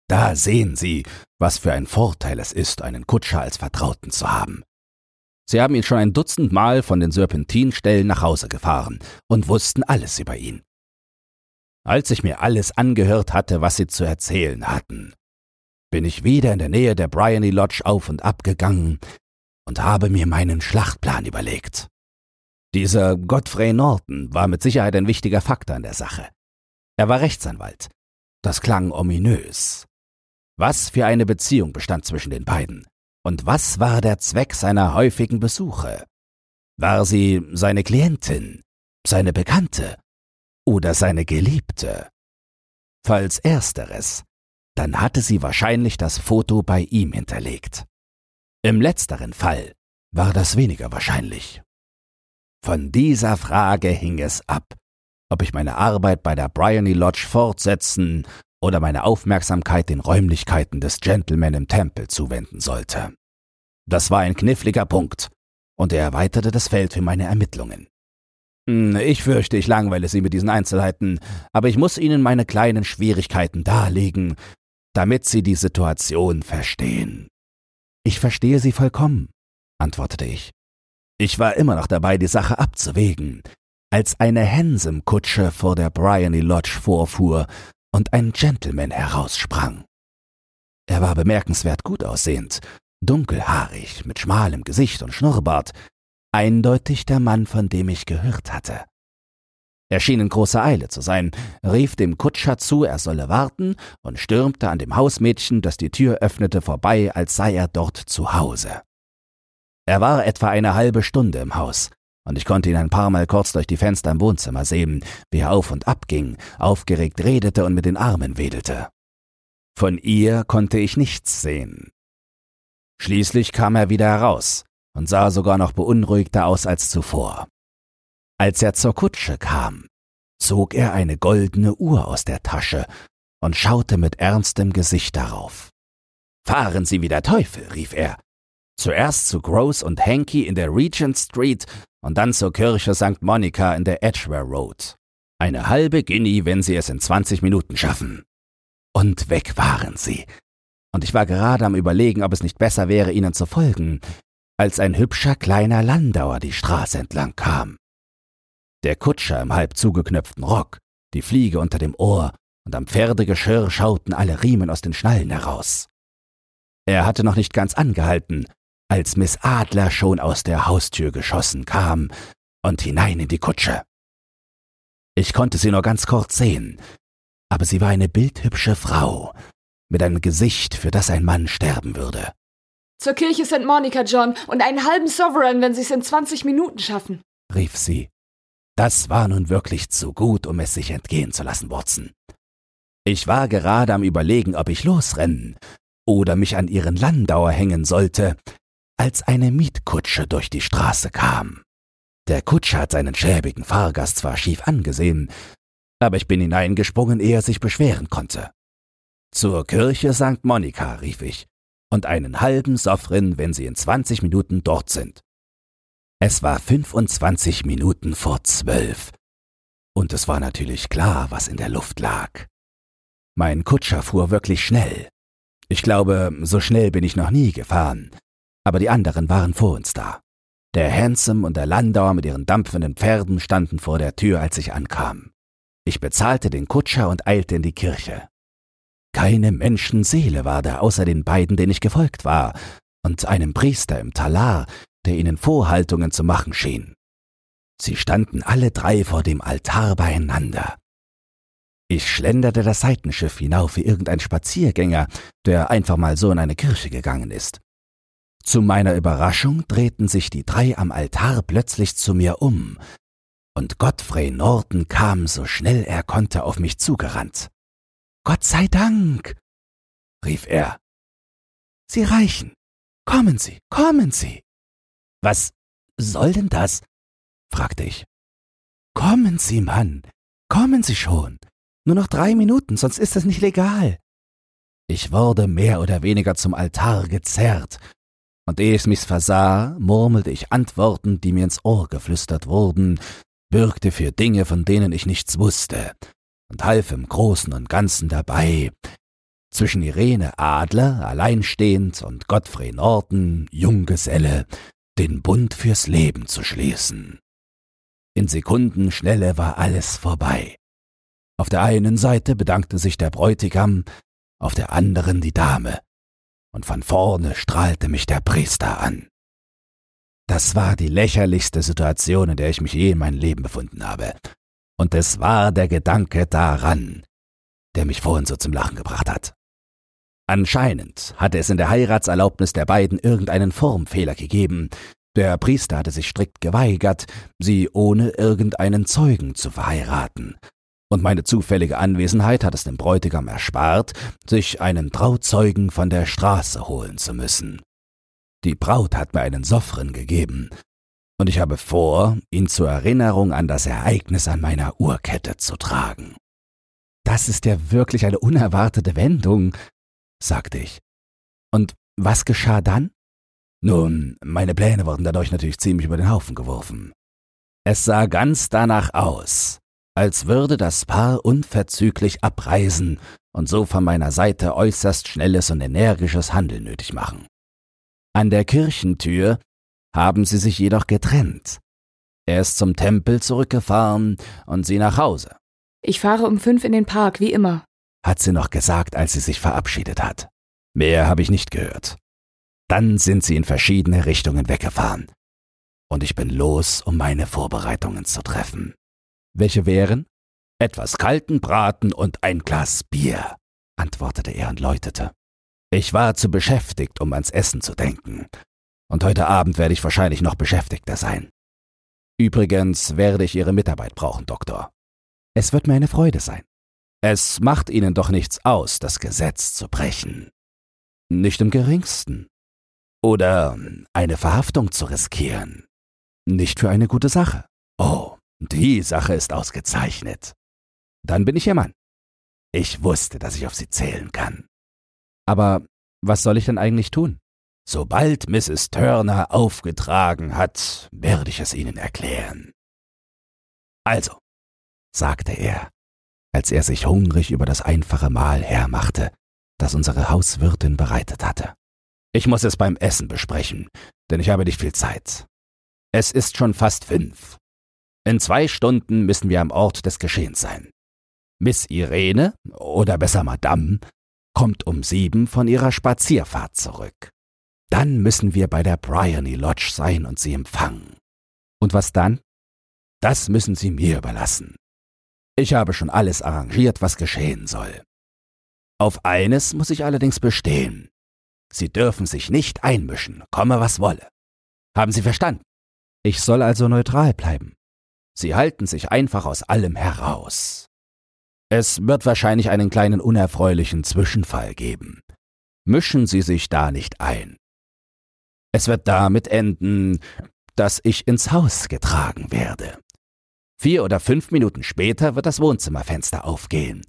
Da sehen Sie, was für ein Vorteil es ist, einen Kutscher als Vertrauten zu haben. Sie haben ihn schon ein Dutzend Mal von den Serpentinstellen nach Hause gefahren und wussten alles über ihn. Als ich mir alles angehört hatte, was sie zu erzählen hatten, bin ich wieder in der Nähe der Bryony Lodge auf und ab gegangen und habe mir meinen Schlachtplan überlegt. Dieser Godfrey Norton war mit Sicherheit ein wichtiger Faktor in der Sache. Er war Rechtsanwalt. Das klang ominös. Was für eine Beziehung bestand zwischen den beiden? Und was war der Zweck seiner häufigen Besuche? War sie seine Klientin, seine Bekannte oder seine Geliebte? Falls ersteres, dann hatte sie wahrscheinlich das Foto bei ihm hinterlegt. Im letzteren Fall war das weniger wahrscheinlich. Von dieser Frage hing es ab, ob ich meine Arbeit bei der Bryony Lodge fortsetzen oder meine Aufmerksamkeit den Räumlichkeiten des Gentleman im Tempel zuwenden sollte. Das war ein kniffliger Punkt, und er erweiterte das Feld für meine Ermittlungen. Hm, ich fürchte, ich langweile Sie mit diesen Einzelheiten, aber ich muss Ihnen meine kleinen Schwierigkeiten darlegen, damit Sie die Situation verstehen. Ich verstehe Sie vollkommen, antwortete ich. Ich war immer noch dabei, die Sache abzuwägen, als eine Hansom-Kutsche vor der Bryony Lodge vorfuhr und ein Gentleman heraussprang. Er war bemerkenswert gut aussehend dunkelhaarig, mit schmalem Gesicht und Schnurrbart, eindeutig der Mann, von dem ich gehört hatte. Er schien in großer Eile zu sein, rief dem Kutscher zu, er solle warten und stürmte an dem Hausmädchen, das die Tür öffnete, vorbei, als sei er dort zu Hause. Er war etwa eine halbe Stunde im Haus, und ich konnte ihn ein paar Mal kurz durch die Fenster im Wohnzimmer sehen, wie er auf und ab ging, aufgeregt redete und mit den Armen wedelte. Von ihr konnte ich nichts sehen. Schließlich kam er wieder heraus und sah sogar noch beunruhigter aus als zuvor. Als er zur Kutsche kam, zog er eine goldene Uhr aus der Tasche und schaute mit ernstem Gesicht darauf. Fahren Sie wie der Teufel, rief er. Zuerst zu Gross und Hanky in der Regent Street und dann zur Kirche St. Monica in der Edgware Road. Eine halbe Guinea, wenn Sie es in 20 Minuten schaffen. Und weg waren sie, und ich war gerade am Überlegen, ob es nicht besser wäre, ihnen zu folgen, als ein hübscher kleiner Landauer die Straße entlang kam. Der Kutscher im halb zugeknöpften Rock, die Fliege unter dem Ohr und am Pferdegeschirr schauten alle Riemen aus den Schnallen heraus. Er hatte noch nicht ganz angehalten, als Miss Adler schon aus der Haustür geschossen kam und hinein in die Kutsche. Ich konnte sie nur ganz kurz sehen, aber sie war eine bildhübsche Frau mit einem Gesicht, für das ein Mann sterben würde. Zur Kirche St. Monica, John, und einen halben Sovereign, wenn Sie es in 20 Minuten schaffen, rief sie. Das war nun wirklich zu gut, um es sich entgehen zu lassen, Watson. Ich war gerade am Überlegen, ob ich losrennen oder mich an ihren Landauer hängen sollte, als eine Mietkutsche durch die Straße kam. Der Kutscher hat seinen schäbigen Fahrgast zwar schief angesehen, aber ich bin hineingesprungen, ehe er sich beschweren konnte. Zur Kirche St. Monika, rief ich, und einen halben Soffrin, wenn Sie in 20 Minuten dort sind. Es war 25 Minuten vor zwölf. Und es war natürlich klar, was in der Luft lag. Mein Kutscher fuhr wirklich schnell. Ich glaube, so schnell bin ich noch nie gefahren. Aber die anderen waren vor uns da. Der Hansom und der Landauer mit ihren dampfenden Pferden standen vor der Tür, als ich ankam. Ich bezahlte den Kutscher und eilte in die Kirche. Keine Menschenseele war da außer den beiden, denen ich gefolgt war, und einem Priester im Talar, der ihnen Vorhaltungen zu machen schien. Sie standen alle drei vor dem Altar beieinander. Ich schlenderte das Seitenschiff hinauf wie irgendein Spaziergänger, der einfach mal so in eine Kirche gegangen ist. Zu meiner Überraschung drehten sich die drei am Altar plötzlich zu mir um, und Godfrey Norton kam so schnell er konnte auf mich zugerannt. Gott sei Dank, rief er. Sie reichen. Kommen Sie, kommen Sie. Was soll denn das? fragte ich. Kommen Sie, Mann, kommen Sie schon. Nur noch drei Minuten, sonst ist es nicht legal. Ich wurde mehr oder weniger zum Altar gezerrt, und ehe es mich versah, murmelte ich Antworten, die mir ins Ohr geflüstert wurden, bürgte für Dinge, von denen ich nichts wusste, und half im Großen und Ganzen dabei, zwischen Irene Adler, alleinstehend, und Godfrey Norton, Junggeselle, den Bund fürs Leben zu schließen. In Sekundenschnelle war alles vorbei. Auf der einen Seite bedankte sich der Bräutigam, auf der anderen die Dame, und von vorne strahlte mich der Priester an. Das war die lächerlichste Situation, in der ich mich je in meinem Leben befunden habe. Und es war der Gedanke daran, der mich vorhin so zum Lachen gebracht hat. Anscheinend hatte es in der Heiratserlaubnis der beiden irgendeinen Formfehler gegeben. Der Priester hatte sich strikt geweigert, sie ohne irgendeinen Zeugen zu verheiraten. Und meine zufällige Anwesenheit hat es dem Bräutigam erspart, sich einen Trauzeugen von der Straße holen zu müssen. Die Braut hat mir einen Soffren gegeben, und ich habe vor, ihn zur Erinnerung an das Ereignis an meiner Uhrkette zu tragen. Das ist ja wirklich eine unerwartete Wendung, sagte ich. Und was geschah dann? Nun, meine Pläne wurden dadurch natürlich ziemlich über den Haufen geworfen. Es sah ganz danach aus, als würde das Paar unverzüglich abreisen und so von meiner Seite äußerst schnelles und energisches Handeln nötig machen. An der Kirchentür haben sie sich jedoch getrennt. Er ist zum Tempel zurückgefahren und sie nach Hause. Ich fahre um fünf in den Park, wie immer, hat sie noch gesagt, als sie sich verabschiedet hat. Mehr habe ich nicht gehört. Dann sind sie in verschiedene Richtungen weggefahren. Und ich bin los, um meine Vorbereitungen zu treffen. Welche wären? Etwas kalten Braten und ein Glas Bier, antwortete er und läutete. Ich war zu beschäftigt, um ans Essen zu denken. Und heute Abend werde ich wahrscheinlich noch beschäftigter sein. Übrigens werde ich Ihre Mitarbeit brauchen, Doktor. Es wird mir eine Freude sein. Es macht Ihnen doch nichts aus, das Gesetz zu brechen. Nicht im geringsten. Oder eine Verhaftung zu riskieren. Nicht für eine gute Sache. Oh, die Sache ist ausgezeichnet. Dann bin ich Ihr Mann. Ich wusste, dass ich auf Sie zählen kann. Aber was soll ich denn eigentlich tun? Sobald Mrs. Turner aufgetragen hat, werde ich es Ihnen erklären. Also, sagte er, als er sich hungrig über das einfache Mahl hermachte, das unsere Hauswirtin bereitet hatte. Ich muss es beim Essen besprechen, denn ich habe nicht viel Zeit. Es ist schon fast fünf. In zwei Stunden müssen wir am Ort des Geschehens sein. Miss Irene, oder besser Madame, kommt um sieben von ihrer Spazierfahrt zurück. Dann müssen wir bei der Bryony Lodge sein und sie empfangen. Und was dann? Das müssen Sie mir überlassen. Ich habe schon alles arrangiert, was geschehen soll. Auf eines muss ich allerdings bestehen. Sie dürfen sich nicht einmischen, komme was wolle. Haben Sie verstanden? Ich soll also neutral bleiben. Sie halten sich einfach aus allem heraus. Es wird wahrscheinlich einen kleinen unerfreulichen Zwischenfall geben. Mischen Sie sich da nicht ein. Es wird damit enden, dass ich ins Haus getragen werde. Vier oder fünf Minuten später wird das Wohnzimmerfenster aufgehen.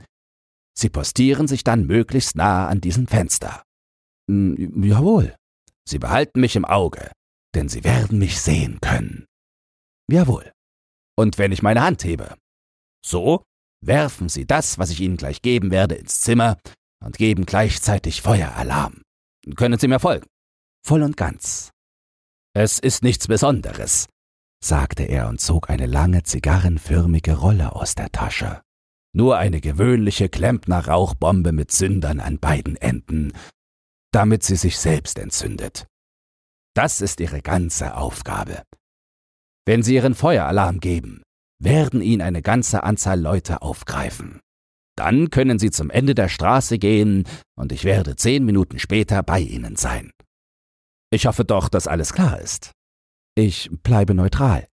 Sie postieren sich dann möglichst nah an diesem Fenster. Hm, jawohl. Sie behalten mich im Auge, denn Sie werden mich sehen können. Jawohl. Und wenn ich meine Hand hebe. So, werfen Sie das, was ich Ihnen gleich geben werde, ins Zimmer und geben gleichzeitig Feueralarm. Können Sie mir folgen? Voll und ganz. Es ist nichts Besonderes sagte er und zog eine lange zigarrenförmige Rolle aus der Tasche. Nur eine gewöhnliche Klempner-Rauchbombe mit Zündern an beiden Enden, damit sie sich selbst entzündet. Das ist ihre ganze Aufgabe. Wenn sie ihren Feueralarm geben, werden ihn eine ganze Anzahl Leute aufgreifen. Dann können sie zum Ende der Straße gehen und ich werde zehn Minuten später bei ihnen sein. Ich hoffe doch, dass alles klar ist. Ich bleibe neutral.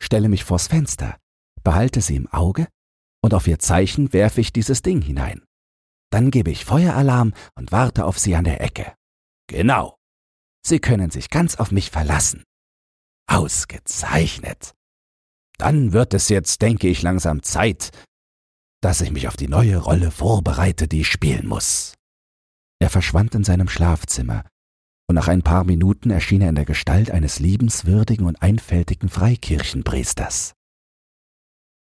Stelle mich vors Fenster, behalte sie im Auge und auf ihr Zeichen werfe ich dieses Ding hinein. Dann gebe ich Feueralarm und warte auf sie an der Ecke. Genau. Sie können sich ganz auf mich verlassen. Ausgezeichnet. Dann wird es jetzt, denke ich, langsam Zeit, dass ich mich auf die neue Rolle vorbereite, die ich spielen muss. Er verschwand in seinem Schlafzimmer, und nach ein paar Minuten erschien er in der Gestalt eines liebenswürdigen und einfältigen Freikirchenpriesters.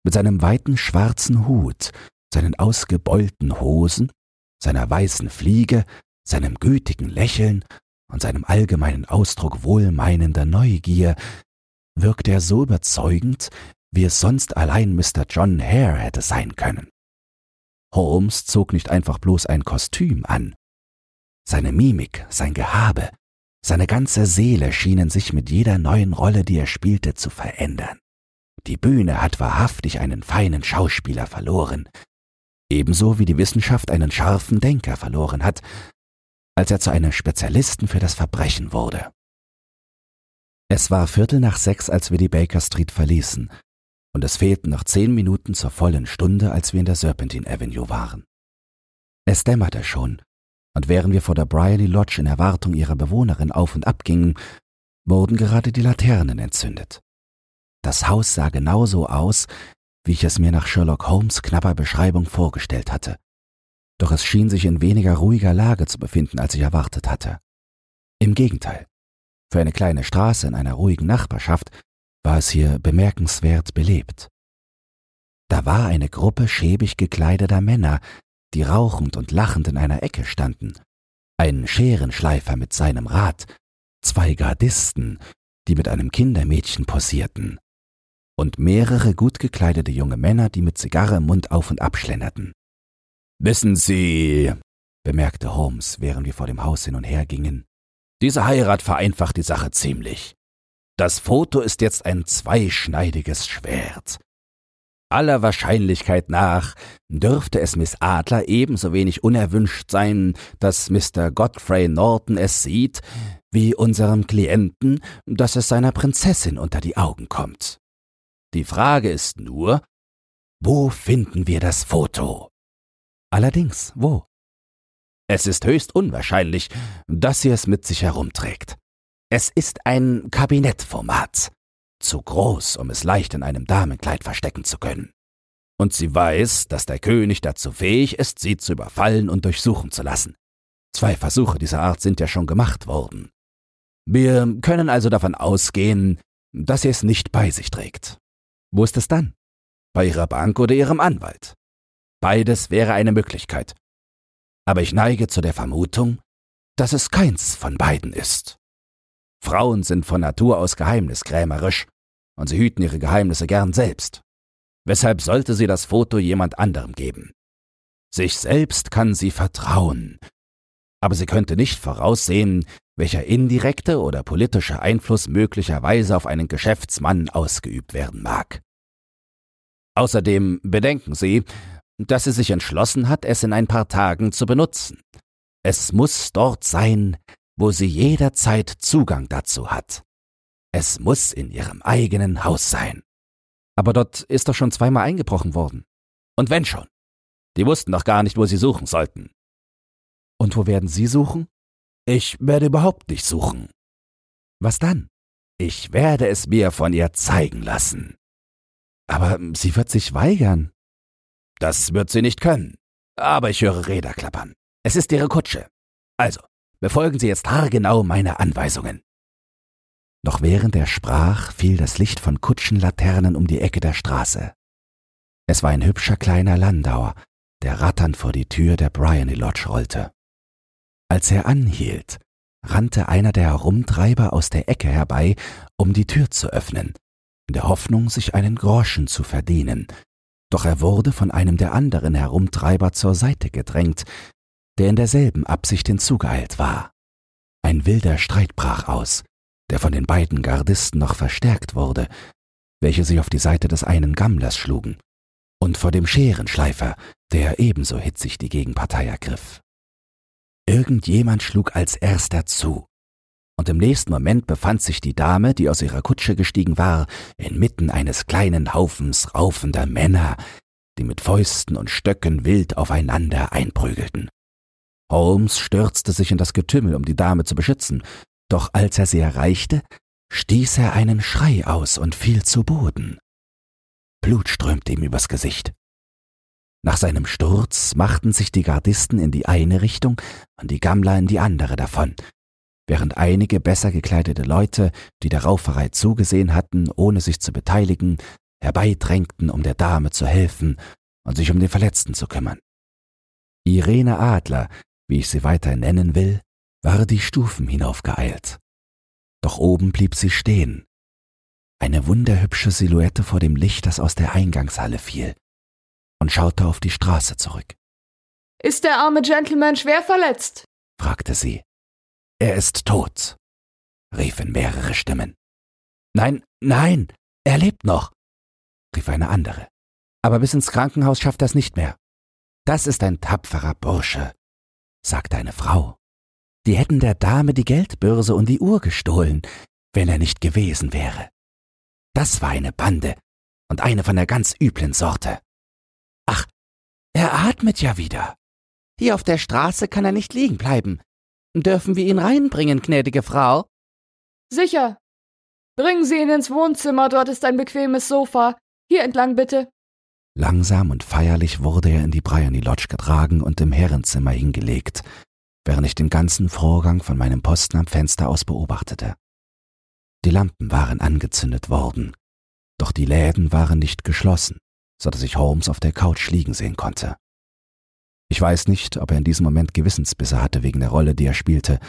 Mit seinem weiten schwarzen Hut, seinen ausgebeulten Hosen, seiner weißen Fliege, seinem gütigen Lächeln und seinem allgemeinen Ausdruck wohlmeinender Neugier wirkte er so überzeugend, wie es sonst allein Mr. John Hare hätte sein können. Holmes zog nicht einfach bloß ein Kostüm an. Seine Mimik, sein Gehabe, seine ganze Seele schienen sich mit jeder neuen Rolle, die er spielte, zu verändern. Die Bühne hat wahrhaftig einen feinen Schauspieler verloren, ebenso wie die Wissenschaft einen scharfen Denker verloren hat, als er zu einem Spezialisten für das Verbrechen wurde. Es war Viertel nach sechs, als wir die Baker Street verließen, und es fehlten noch zehn Minuten zur vollen Stunde, als wir in der Serpentine Avenue waren. Es dämmerte schon, und während wir vor der Briley Lodge in Erwartung ihrer Bewohnerin auf und ab gingen, wurden gerade die Laternen entzündet. Das Haus sah genauso aus, wie ich es mir nach Sherlock Holmes knapper Beschreibung vorgestellt hatte. Doch es schien sich in weniger ruhiger Lage zu befinden, als ich erwartet hatte. Im Gegenteil. Für eine kleine Straße in einer ruhigen Nachbarschaft war es hier bemerkenswert belebt. Da war eine Gruppe schäbig gekleideter Männer, die rauchend und lachend in einer Ecke standen, ein Scherenschleifer mit seinem Rad, zwei Gardisten, die mit einem Kindermädchen posierten, und mehrere gut gekleidete junge Männer, die mit Zigarre im Mund auf und ab schlenderten. Wissen Sie, bemerkte Holmes, während wir vor dem Haus hin und her gingen, diese Heirat vereinfacht die Sache ziemlich. Das Foto ist jetzt ein zweischneidiges Schwert. Aller Wahrscheinlichkeit nach dürfte es Miss Adler ebenso wenig unerwünscht sein, dass Mr. Godfrey Norton es sieht, wie unserem Klienten, dass es seiner Prinzessin unter die Augen kommt. Die Frage ist nur, wo finden wir das Foto? Allerdings, wo? Es ist höchst unwahrscheinlich, dass sie es mit sich herumträgt. Es ist ein Kabinettformat zu groß, um es leicht in einem Damenkleid verstecken zu können. Und sie weiß, dass der König dazu fähig ist, sie zu überfallen und durchsuchen zu lassen. Zwei Versuche dieser Art sind ja schon gemacht worden. Wir können also davon ausgehen, dass sie es nicht bei sich trägt. Wo ist es dann? Bei ihrer Bank oder ihrem Anwalt? Beides wäre eine Möglichkeit. Aber ich neige zu der Vermutung, dass es keins von beiden ist. Frauen sind von Natur aus geheimniskrämerisch und sie hüten ihre Geheimnisse gern selbst. Weshalb sollte sie das Foto jemand anderem geben? Sich selbst kann sie vertrauen, aber sie könnte nicht voraussehen, welcher indirekte oder politische Einfluss möglicherweise auf einen Geschäftsmann ausgeübt werden mag. Außerdem bedenken Sie, dass sie sich entschlossen hat, es in ein paar Tagen zu benutzen. Es muss dort sein, wo sie jederzeit Zugang dazu hat. Es muss in ihrem eigenen Haus sein. Aber dort ist doch schon zweimal eingebrochen worden. Und wenn schon. Die wussten doch gar nicht, wo sie suchen sollten. Und wo werden Sie suchen? Ich werde überhaupt nicht suchen. Was dann? Ich werde es mir von ihr zeigen lassen. Aber sie wird sich weigern. Das wird sie nicht können. Aber ich höre Räder klappern. Es ist ihre Kutsche. Also, Befolgen Sie jetzt haargenau meine Anweisungen. Noch während er sprach, fiel das Licht von Kutschenlaternen um die Ecke der Straße. Es war ein hübscher kleiner Landauer, der ratternd vor die Tür der Bryony Lodge rollte. Als er anhielt, rannte einer der Herumtreiber aus der Ecke herbei, um die Tür zu öffnen, in der Hoffnung, sich einen Groschen zu verdienen, doch er wurde von einem der anderen Herumtreiber zur Seite gedrängt, der in derselben Absicht hinzugeeilt war. Ein wilder Streit brach aus, der von den beiden Gardisten noch verstärkt wurde, welche sich auf die Seite des einen Gammlers schlugen, und vor dem Scherenschleifer, der ebenso hitzig die Gegenpartei ergriff. Irgendjemand schlug als erster zu, und im nächsten Moment befand sich die Dame, die aus ihrer Kutsche gestiegen war, inmitten eines kleinen Haufens raufender Männer, die mit Fäusten und Stöcken wild aufeinander einprügelten. Holmes stürzte sich in das Getümmel, um die Dame zu beschützen, doch als er sie erreichte, stieß er einen Schrei aus und fiel zu Boden. Blut strömte ihm übers Gesicht. Nach seinem Sturz machten sich die Gardisten in die eine Richtung und die Gammler in die andere davon, während einige besser gekleidete Leute, die der Rauferei zugesehen hatten, ohne sich zu beteiligen, herbeidrängten, um der Dame zu helfen und sich um den Verletzten zu kümmern. Irene Adler, wie ich sie weiter nennen will, war die Stufen hinaufgeeilt. Doch oben blieb sie stehen. Eine wunderhübsche Silhouette vor dem Licht, das aus der Eingangshalle fiel und schaute auf die Straße zurück. Ist der arme Gentleman schwer verletzt? fragte sie. Er ist tot, riefen mehrere Stimmen. Nein, nein, er lebt noch, rief eine andere. Aber bis ins Krankenhaus schafft er es nicht mehr. Das ist ein tapferer Bursche, sagte eine Frau. Die hätten der Dame die Geldbörse und die Uhr gestohlen, wenn er nicht gewesen wäre. Das war eine Bande und eine von der ganz üblen Sorte. Ach, er atmet ja wieder. Hier auf der Straße kann er nicht liegen bleiben. Dürfen wir ihn reinbringen, gnädige Frau? Sicher. Bringen Sie ihn ins Wohnzimmer, dort ist ein bequemes Sofa. Hier entlang bitte. Langsam und feierlich wurde er in die Bryony Lodge getragen und im Herrenzimmer hingelegt, während ich den ganzen Vorgang von meinem Posten am Fenster aus beobachtete. Die Lampen waren angezündet worden, doch die Läden waren nicht geschlossen so dass ich Holmes auf der Couch liegen sehen konnte. Ich weiß nicht, ob er in diesem Moment Gewissensbisse hatte wegen der Rolle, die er spielte,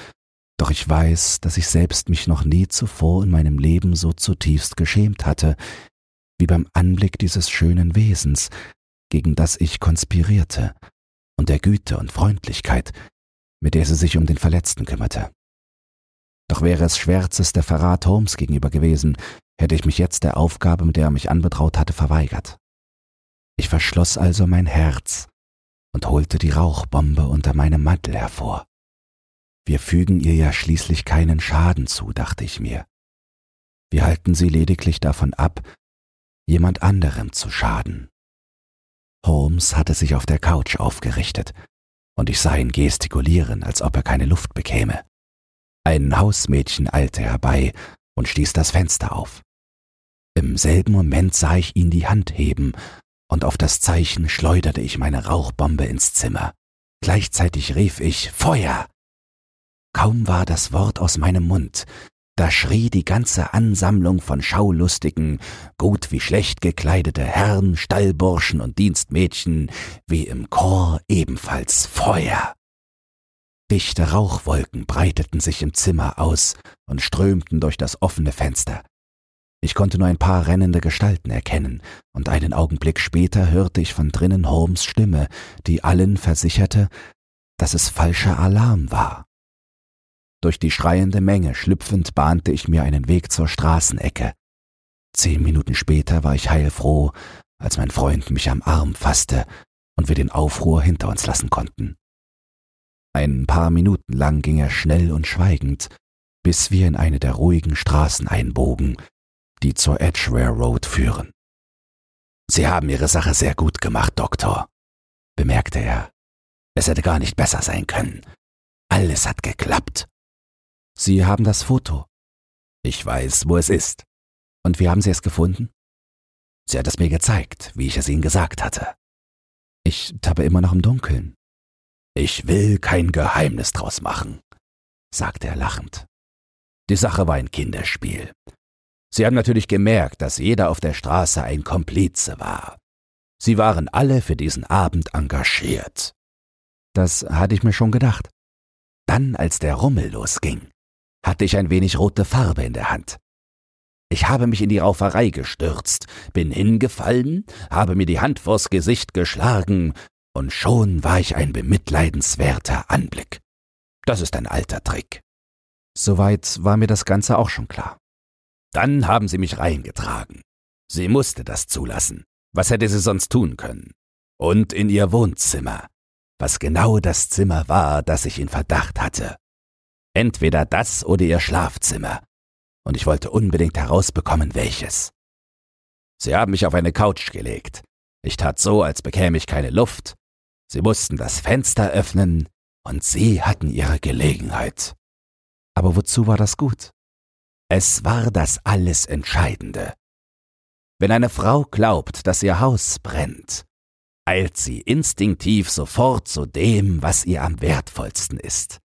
doch ich weiß, dass ich selbst mich noch nie zuvor in meinem Leben so zutiefst geschämt hatte, wie beim Anblick dieses schönen Wesens, gegen das ich konspirierte, und der Güte und Freundlichkeit, mit der sie sich um den Verletzten kümmerte. Doch wäre es schwärzester Verrat Holmes gegenüber gewesen, hätte ich mich jetzt der Aufgabe, mit der er mich anbetraut hatte, verweigert. Ich verschloss also mein Herz und holte die Rauchbombe unter meinem Mantel hervor. Wir fügen ihr ja schließlich keinen Schaden zu, dachte ich mir. Wir halten sie lediglich davon ab, jemand anderem zu schaden. Holmes hatte sich auf der Couch aufgerichtet, und ich sah ihn gestikulieren, als ob er keine Luft bekäme. Ein Hausmädchen eilte herbei und stieß das Fenster auf. Im selben Moment sah ich ihn die Hand heben und auf das Zeichen schleuderte ich meine Rauchbombe ins Zimmer. Gleichzeitig rief ich Feuer. Kaum war das Wort aus meinem Mund, da schrie die ganze Ansammlung von schaulustigen, gut wie schlecht gekleidete Herren, Stallburschen und Dienstmädchen wie im Chor ebenfalls Feuer. Dichte Rauchwolken breiteten sich im Zimmer aus und strömten durch das offene Fenster. Ich konnte nur ein paar rennende Gestalten erkennen, und einen Augenblick später hörte ich von drinnen Holmes Stimme, die allen versicherte, dass es falscher Alarm war. Durch die schreiende Menge schlüpfend bahnte ich mir einen Weg zur Straßenecke. Zehn Minuten später war ich heilfroh, als mein Freund mich am Arm fasste und wir den Aufruhr hinter uns lassen konnten. Ein paar Minuten lang ging er schnell und schweigend, bis wir in eine der ruhigen Straßen einbogen, die zur Edgware Road führen. Sie haben Ihre Sache sehr gut gemacht, Doktor, bemerkte er. Es hätte gar nicht besser sein können. Alles hat geklappt. Sie haben das Foto. Ich weiß, wo es ist. Und wie haben Sie es gefunden? Sie hat es mir gezeigt, wie ich es Ihnen gesagt hatte. Ich tappe immer noch im Dunkeln. Ich will kein Geheimnis draus machen, sagte er lachend. Die Sache war ein Kinderspiel. Sie haben natürlich gemerkt, dass jeder auf der Straße ein Komplize war. Sie waren alle für diesen Abend engagiert. Das hatte ich mir schon gedacht. Dann, als der Rummel losging, hatte ich ein wenig rote Farbe in der Hand. Ich habe mich in die Rauferei gestürzt, bin hingefallen, habe mir die Hand vors Gesicht geschlagen, und schon war ich ein bemitleidenswerter Anblick. Das ist ein alter Trick. Soweit war mir das Ganze auch schon klar. Dann haben sie mich reingetragen. Sie musste das zulassen. Was hätte sie sonst tun können? Und in ihr Wohnzimmer, was genau das Zimmer war, das ich in Verdacht hatte. Entweder das oder ihr Schlafzimmer. Und ich wollte unbedingt herausbekommen, welches. Sie haben mich auf eine Couch gelegt. Ich tat so, als bekäme ich keine Luft. Sie mussten das Fenster öffnen, und Sie hatten Ihre Gelegenheit. Aber wozu war das gut? Es war das alles Entscheidende. Wenn eine Frau glaubt, dass ihr Haus brennt, eilt sie instinktiv sofort zu dem, was ihr am wertvollsten ist.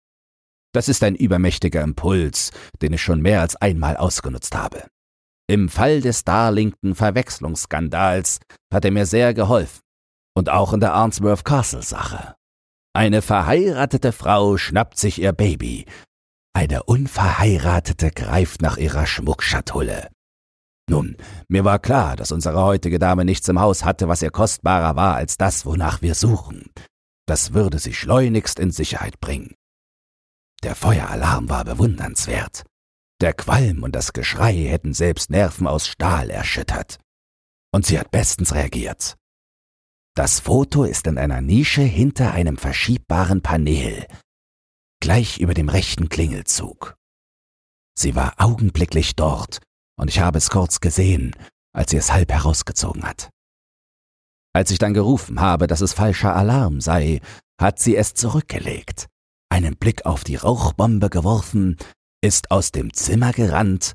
Das ist ein übermächtiger Impuls, den ich schon mehr als einmal ausgenutzt habe. Im Fall des Darlington Verwechslungsskandals hat er mir sehr geholfen. Und auch in der Arnsworth Castle Sache. Eine verheiratete Frau schnappt sich ihr Baby. Eine unverheiratete greift nach ihrer Schmuckschatulle. Nun, mir war klar, dass unsere heutige Dame nichts im Haus hatte, was ihr kostbarer war als das, wonach wir suchen. Das würde sie schleunigst in Sicherheit bringen. Der Feueralarm war bewundernswert. Der Qualm und das Geschrei hätten selbst Nerven aus Stahl erschüttert. Und sie hat bestens reagiert. Das Foto ist in einer Nische hinter einem verschiebbaren Panel, gleich über dem rechten Klingelzug. Sie war augenblicklich dort, und ich habe es kurz gesehen, als sie es halb herausgezogen hat. Als ich dann gerufen habe, dass es falscher Alarm sei, hat sie es zurückgelegt einen Blick auf die Rauchbombe geworfen, ist aus dem Zimmer gerannt,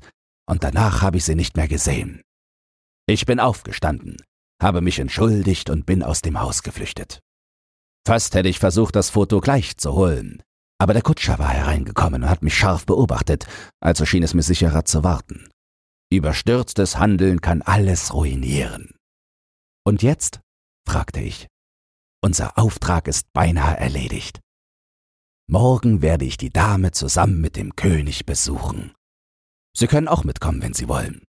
und danach habe ich sie nicht mehr gesehen. Ich bin aufgestanden, habe mich entschuldigt und bin aus dem Haus geflüchtet. Fast hätte ich versucht, das Foto gleich zu holen, aber der Kutscher war hereingekommen und hat mich scharf beobachtet, also schien es mir sicherer zu warten. Überstürztes Handeln kann alles ruinieren. Und jetzt? fragte ich. Unser Auftrag ist beinahe erledigt. Morgen werde ich die Dame zusammen mit dem König besuchen. Sie können auch mitkommen, wenn Sie wollen.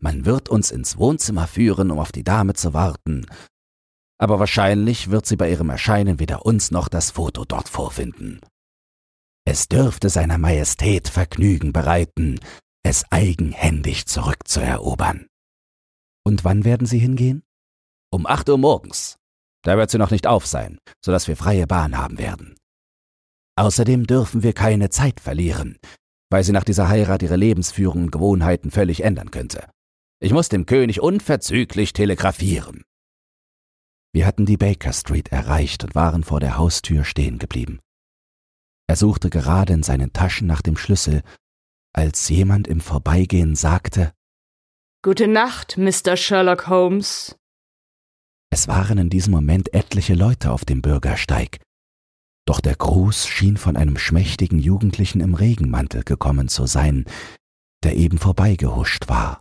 Man wird uns ins Wohnzimmer führen, um auf die Dame zu warten, aber wahrscheinlich wird sie bei ihrem Erscheinen weder uns noch das Foto dort vorfinden. Es dürfte seiner Majestät Vergnügen bereiten, es eigenhändig zurückzuerobern. Und wann werden Sie hingehen? Um acht Uhr morgens. Da wird sie noch nicht auf sein, so dass wir freie Bahn haben werden. Außerdem dürfen wir keine Zeit verlieren, weil sie nach dieser Heirat ihre Lebensführung und Gewohnheiten völlig ändern könnte. Ich muss dem König unverzüglich telegrafieren. Wir hatten die Baker Street erreicht und waren vor der Haustür stehen geblieben. Er suchte gerade in seinen Taschen nach dem Schlüssel, als jemand im Vorbeigehen sagte Gute Nacht, Mr. Sherlock Holmes. Es waren in diesem Moment etliche Leute auf dem Bürgersteig, doch der Gruß schien von einem schmächtigen Jugendlichen im Regenmantel gekommen zu sein, der eben vorbeigehuscht war.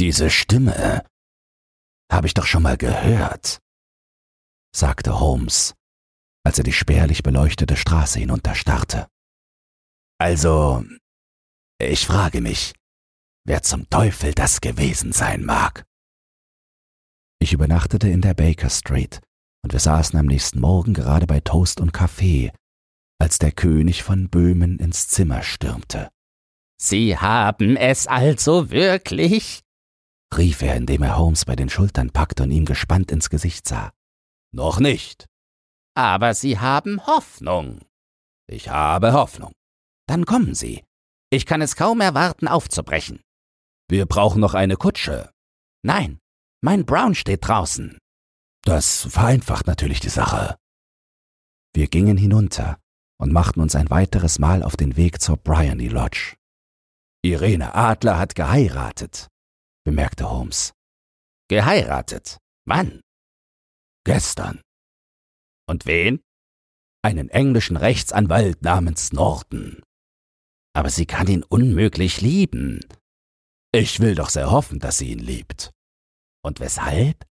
Diese Stimme habe ich doch schon mal gehört, sagte Holmes, als er die spärlich beleuchtete Straße hinunterstarrte. Also, ich frage mich, wer zum Teufel das gewesen sein mag. Ich übernachtete in der Baker Street, und wir saßen am nächsten Morgen gerade bei Toast und Kaffee, als der König von Böhmen ins Zimmer stürmte. Sie haben es also wirklich? rief er, indem er Holmes bei den Schultern packte und ihm gespannt ins Gesicht sah. Noch nicht. Aber Sie haben Hoffnung. Ich habe Hoffnung. Dann kommen Sie. Ich kann es kaum erwarten, aufzubrechen. Wir brauchen noch eine Kutsche. Nein, mein Brown steht draußen. Das vereinfacht natürlich die Sache. Wir gingen hinunter und machten uns ein weiteres Mal auf den Weg zur Bryony Lodge. Irene Adler hat geheiratet, bemerkte Holmes. Geheiratet? Wann? Gestern. Und wen? Einen englischen Rechtsanwalt namens Norton. Aber sie kann ihn unmöglich lieben. Ich will doch sehr hoffen, dass sie ihn liebt. Und weshalb?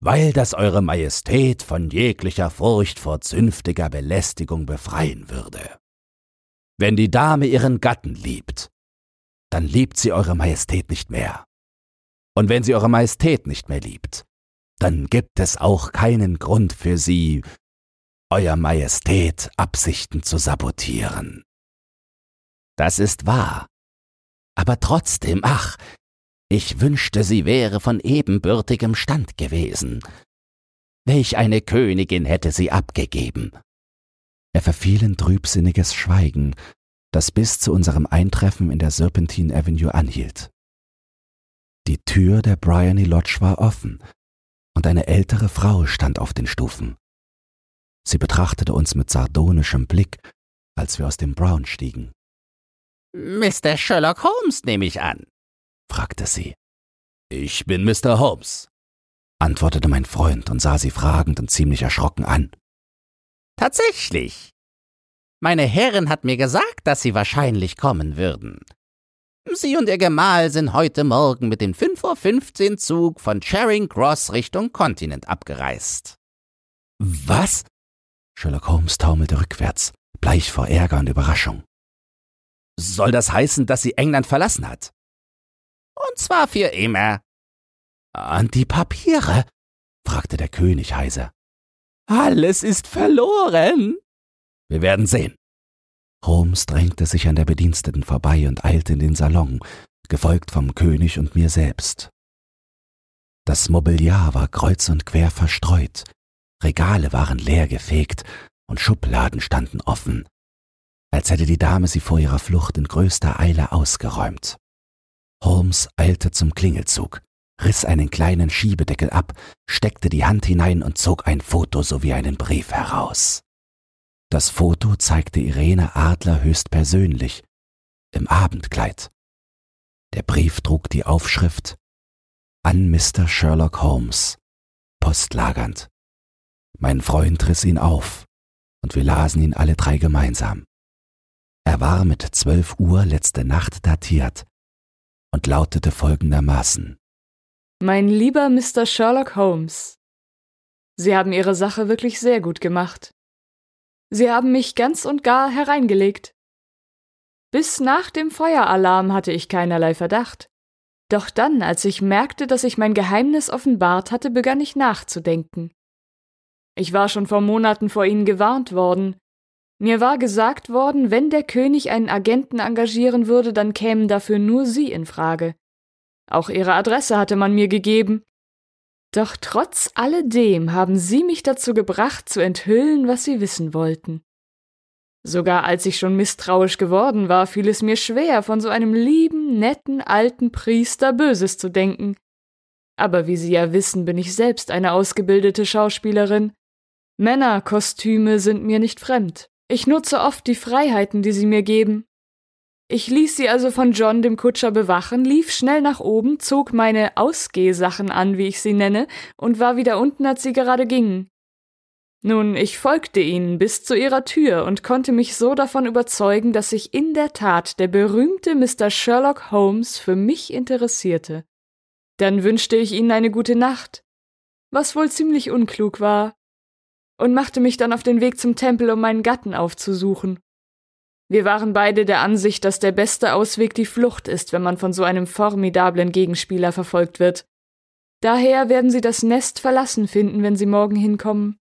weil das Eure Majestät von jeglicher Furcht vor zünftiger Belästigung befreien würde. Wenn die Dame ihren Gatten liebt, dann liebt sie Eure Majestät nicht mehr. Und wenn sie Eure Majestät nicht mehr liebt, dann gibt es auch keinen Grund für sie, Euer Majestät Absichten zu sabotieren. Das ist wahr. Aber trotzdem, ach, ich wünschte, sie wäre von ebenbürtigem Stand gewesen. Welch eine Königin hätte sie abgegeben. Er verfiel in trübsinniges Schweigen, das bis zu unserem Eintreffen in der Serpentine Avenue anhielt. Die Tür der Bryony Lodge war offen, und eine ältere Frau stand auf den Stufen. Sie betrachtete uns mit sardonischem Blick, als wir aus dem Brown stiegen. Mr. Sherlock Holmes, nehme ich an, fragte sie. Ich bin Mr. Holmes, antwortete mein Freund und sah sie fragend und ziemlich erschrocken an. Tatsächlich. Meine Herrin hat mir gesagt, dass Sie wahrscheinlich kommen würden. Sie und Ihr Gemahl sind heute Morgen mit dem 5.15 Uhr Zug von Charing Cross Richtung Kontinent abgereist. Was? Sherlock Holmes taumelte rückwärts, bleich vor Ärger und Überraschung. Soll das heißen, dass sie England verlassen hat? Und zwar für immer. Und die Papiere? fragte der König heiser. Alles ist verloren. Wir werden sehen. Holmes drängte sich an der Bediensteten vorbei und eilte in den Salon, gefolgt vom König und mir selbst. Das Mobiliar war kreuz und quer verstreut, Regale waren leer gefegt und Schubladen standen offen, als hätte die Dame sie vor ihrer Flucht in größter Eile ausgeräumt. Holmes eilte zum Klingelzug, riss einen kleinen Schiebedeckel ab, steckte die Hand hinein und zog ein Foto sowie einen Brief heraus. Das Foto zeigte Irene Adler höchstpersönlich, im Abendkleid. Der Brief trug die Aufschrift An Mr. Sherlock Holmes, postlagernd. Mein Freund riss ihn auf, und wir lasen ihn alle drei gemeinsam. Er war mit zwölf Uhr letzte Nacht datiert und lautete folgendermaßen Mein lieber Mr. Sherlock Holmes, Sie haben Ihre Sache wirklich sehr gut gemacht. Sie haben mich ganz und gar hereingelegt. Bis nach dem Feueralarm hatte ich keinerlei Verdacht. Doch dann, als ich merkte, dass ich mein Geheimnis offenbart hatte, begann ich nachzudenken. Ich war schon vor Monaten vor Ihnen gewarnt worden. Mir war gesagt worden, wenn der König einen Agenten engagieren würde, dann kämen dafür nur Sie in Frage. Auch Ihre Adresse hatte man mir gegeben, doch trotz alledem haben Sie mich dazu gebracht, zu enthüllen, was Sie wissen wollten. Sogar als ich schon misstrauisch geworden war, fiel es mir schwer, von so einem lieben, netten alten Priester Böses zu denken. Aber wie Sie ja wissen, bin ich selbst eine ausgebildete Schauspielerin. Männerkostüme sind mir nicht fremd. Ich nutze oft die Freiheiten, die Sie mir geben, ich ließ sie also von John dem Kutscher bewachen, lief schnell nach oben, zog meine Ausgehsachen an, wie ich sie nenne, und war wieder unten, als sie gerade gingen. Nun, ich folgte ihnen bis zu ihrer Tür und konnte mich so davon überzeugen, dass sich in der Tat der berühmte Mr. Sherlock Holmes für mich interessierte. Dann wünschte ich ihnen eine gute Nacht, was wohl ziemlich unklug war, und machte mich dann auf den Weg zum Tempel, um meinen Gatten aufzusuchen. Wir waren beide der Ansicht, dass der beste Ausweg die Flucht ist, wenn man von so einem formidablen Gegenspieler verfolgt wird. Daher werden Sie das Nest verlassen finden, wenn Sie morgen hinkommen.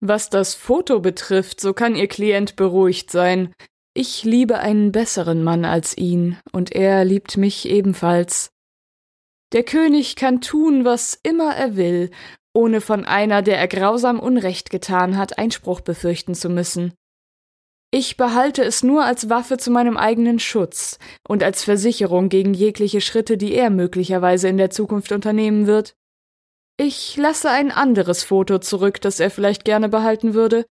Was das Foto betrifft, so kann Ihr Klient beruhigt sein. Ich liebe einen besseren Mann als ihn, und er liebt mich ebenfalls. Der König kann tun, was immer er will, ohne von einer, der er grausam Unrecht getan hat, Einspruch befürchten zu müssen. Ich behalte es nur als Waffe zu meinem eigenen Schutz und als Versicherung gegen jegliche Schritte, die er möglicherweise in der Zukunft unternehmen wird. Ich lasse ein anderes Foto zurück, das er vielleicht gerne behalten würde,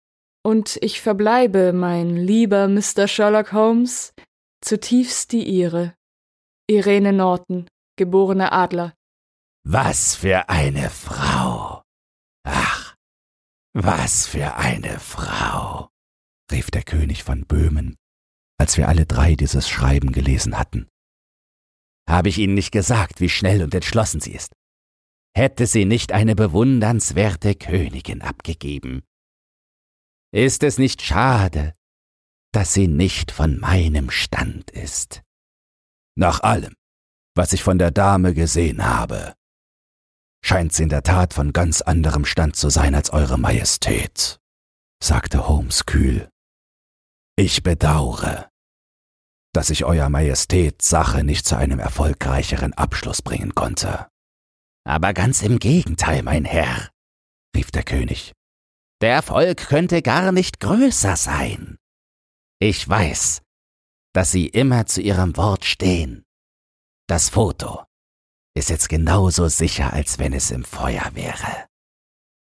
und ich verbleibe, mein lieber Mr. Sherlock Holmes, zutiefst die Ihre. Irene Norton, geborene Adler. Was für eine Frau. Ach, was für eine Frau rief der König von Böhmen, als wir alle drei dieses Schreiben gelesen hatten. Habe ich Ihnen nicht gesagt, wie schnell und entschlossen sie ist? Hätte sie nicht eine bewundernswerte Königin abgegeben? Ist es nicht schade, dass sie nicht von meinem Stand ist? Nach allem, was ich von der Dame gesehen habe, scheint sie in der Tat von ganz anderem Stand zu sein als Eure Majestät, sagte Holmes kühl. Ich bedaure, dass ich Euer Majestät Sache nicht zu einem erfolgreicheren Abschluss bringen konnte. Aber ganz im Gegenteil, mein Herr, rief der König. Der Erfolg könnte gar nicht größer sein. Ich weiß, dass Sie immer zu Ihrem Wort stehen. Das Foto ist jetzt genauso sicher, als wenn es im Feuer wäre.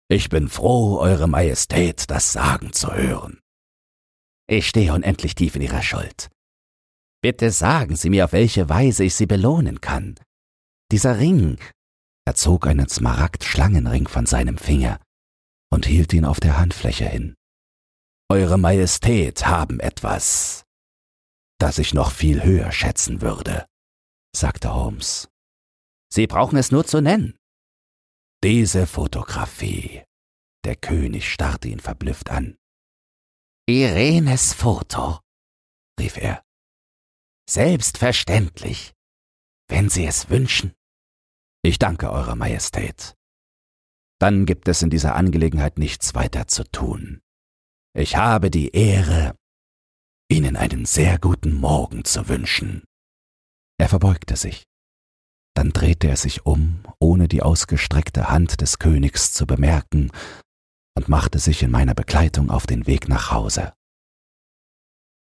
Ich bin froh, Eure Majestät das sagen zu hören. Ich stehe unendlich tief in Ihrer Schuld. Bitte sagen Sie mir, auf welche Weise ich Sie belohnen kann. Dieser Ring. Er zog einen Smaragd-Schlangenring von seinem Finger und hielt ihn auf der Handfläche hin. Eure Majestät haben etwas, das ich noch viel höher schätzen würde, sagte Holmes. Sie brauchen es nur zu nennen. Diese Fotografie. Der König starrte ihn verblüfft an. Irenes Foto, rief er. Selbstverständlich, wenn Sie es wünschen. Ich danke Eurer Majestät. Dann gibt es in dieser Angelegenheit nichts weiter zu tun. Ich habe die Ehre, Ihnen einen sehr guten Morgen zu wünschen. Er verbeugte sich. Dann drehte er sich um, ohne die ausgestreckte Hand des Königs zu bemerken, und machte sich in meiner Begleitung auf den Weg nach Hause.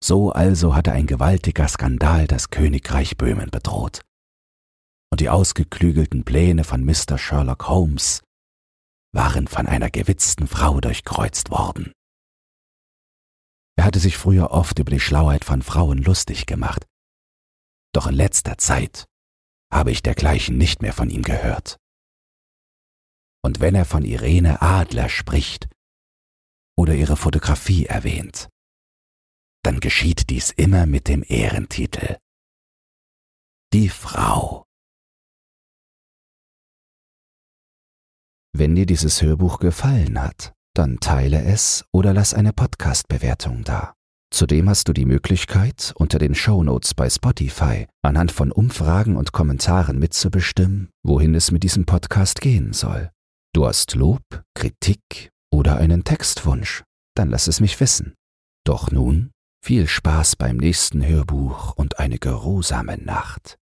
So also hatte ein gewaltiger Skandal das Königreich Böhmen bedroht. Und die ausgeklügelten Pläne von Mr. Sherlock Holmes waren von einer gewitzten Frau durchkreuzt worden. Er hatte sich früher oft über die Schlauheit von Frauen lustig gemacht, doch in letzter Zeit habe ich dergleichen nicht mehr von ihm gehört. Und wenn er von Irene Adler spricht oder ihre Fotografie erwähnt, dann geschieht dies immer mit dem Ehrentitel Die Frau. Wenn dir dieses Hörbuch gefallen hat, dann teile es oder lass eine Podcast-Bewertung da. Zudem hast du die Möglichkeit, unter den Shownotes bei Spotify anhand von Umfragen und Kommentaren mitzubestimmen, wohin es mit diesem Podcast gehen soll. Du hast Lob, Kritik oder einen Textwunsch, dann lass es mich wissen. Doch nun viel Spaß beim nächsten Hörbuch und eine geruhsame Nacht.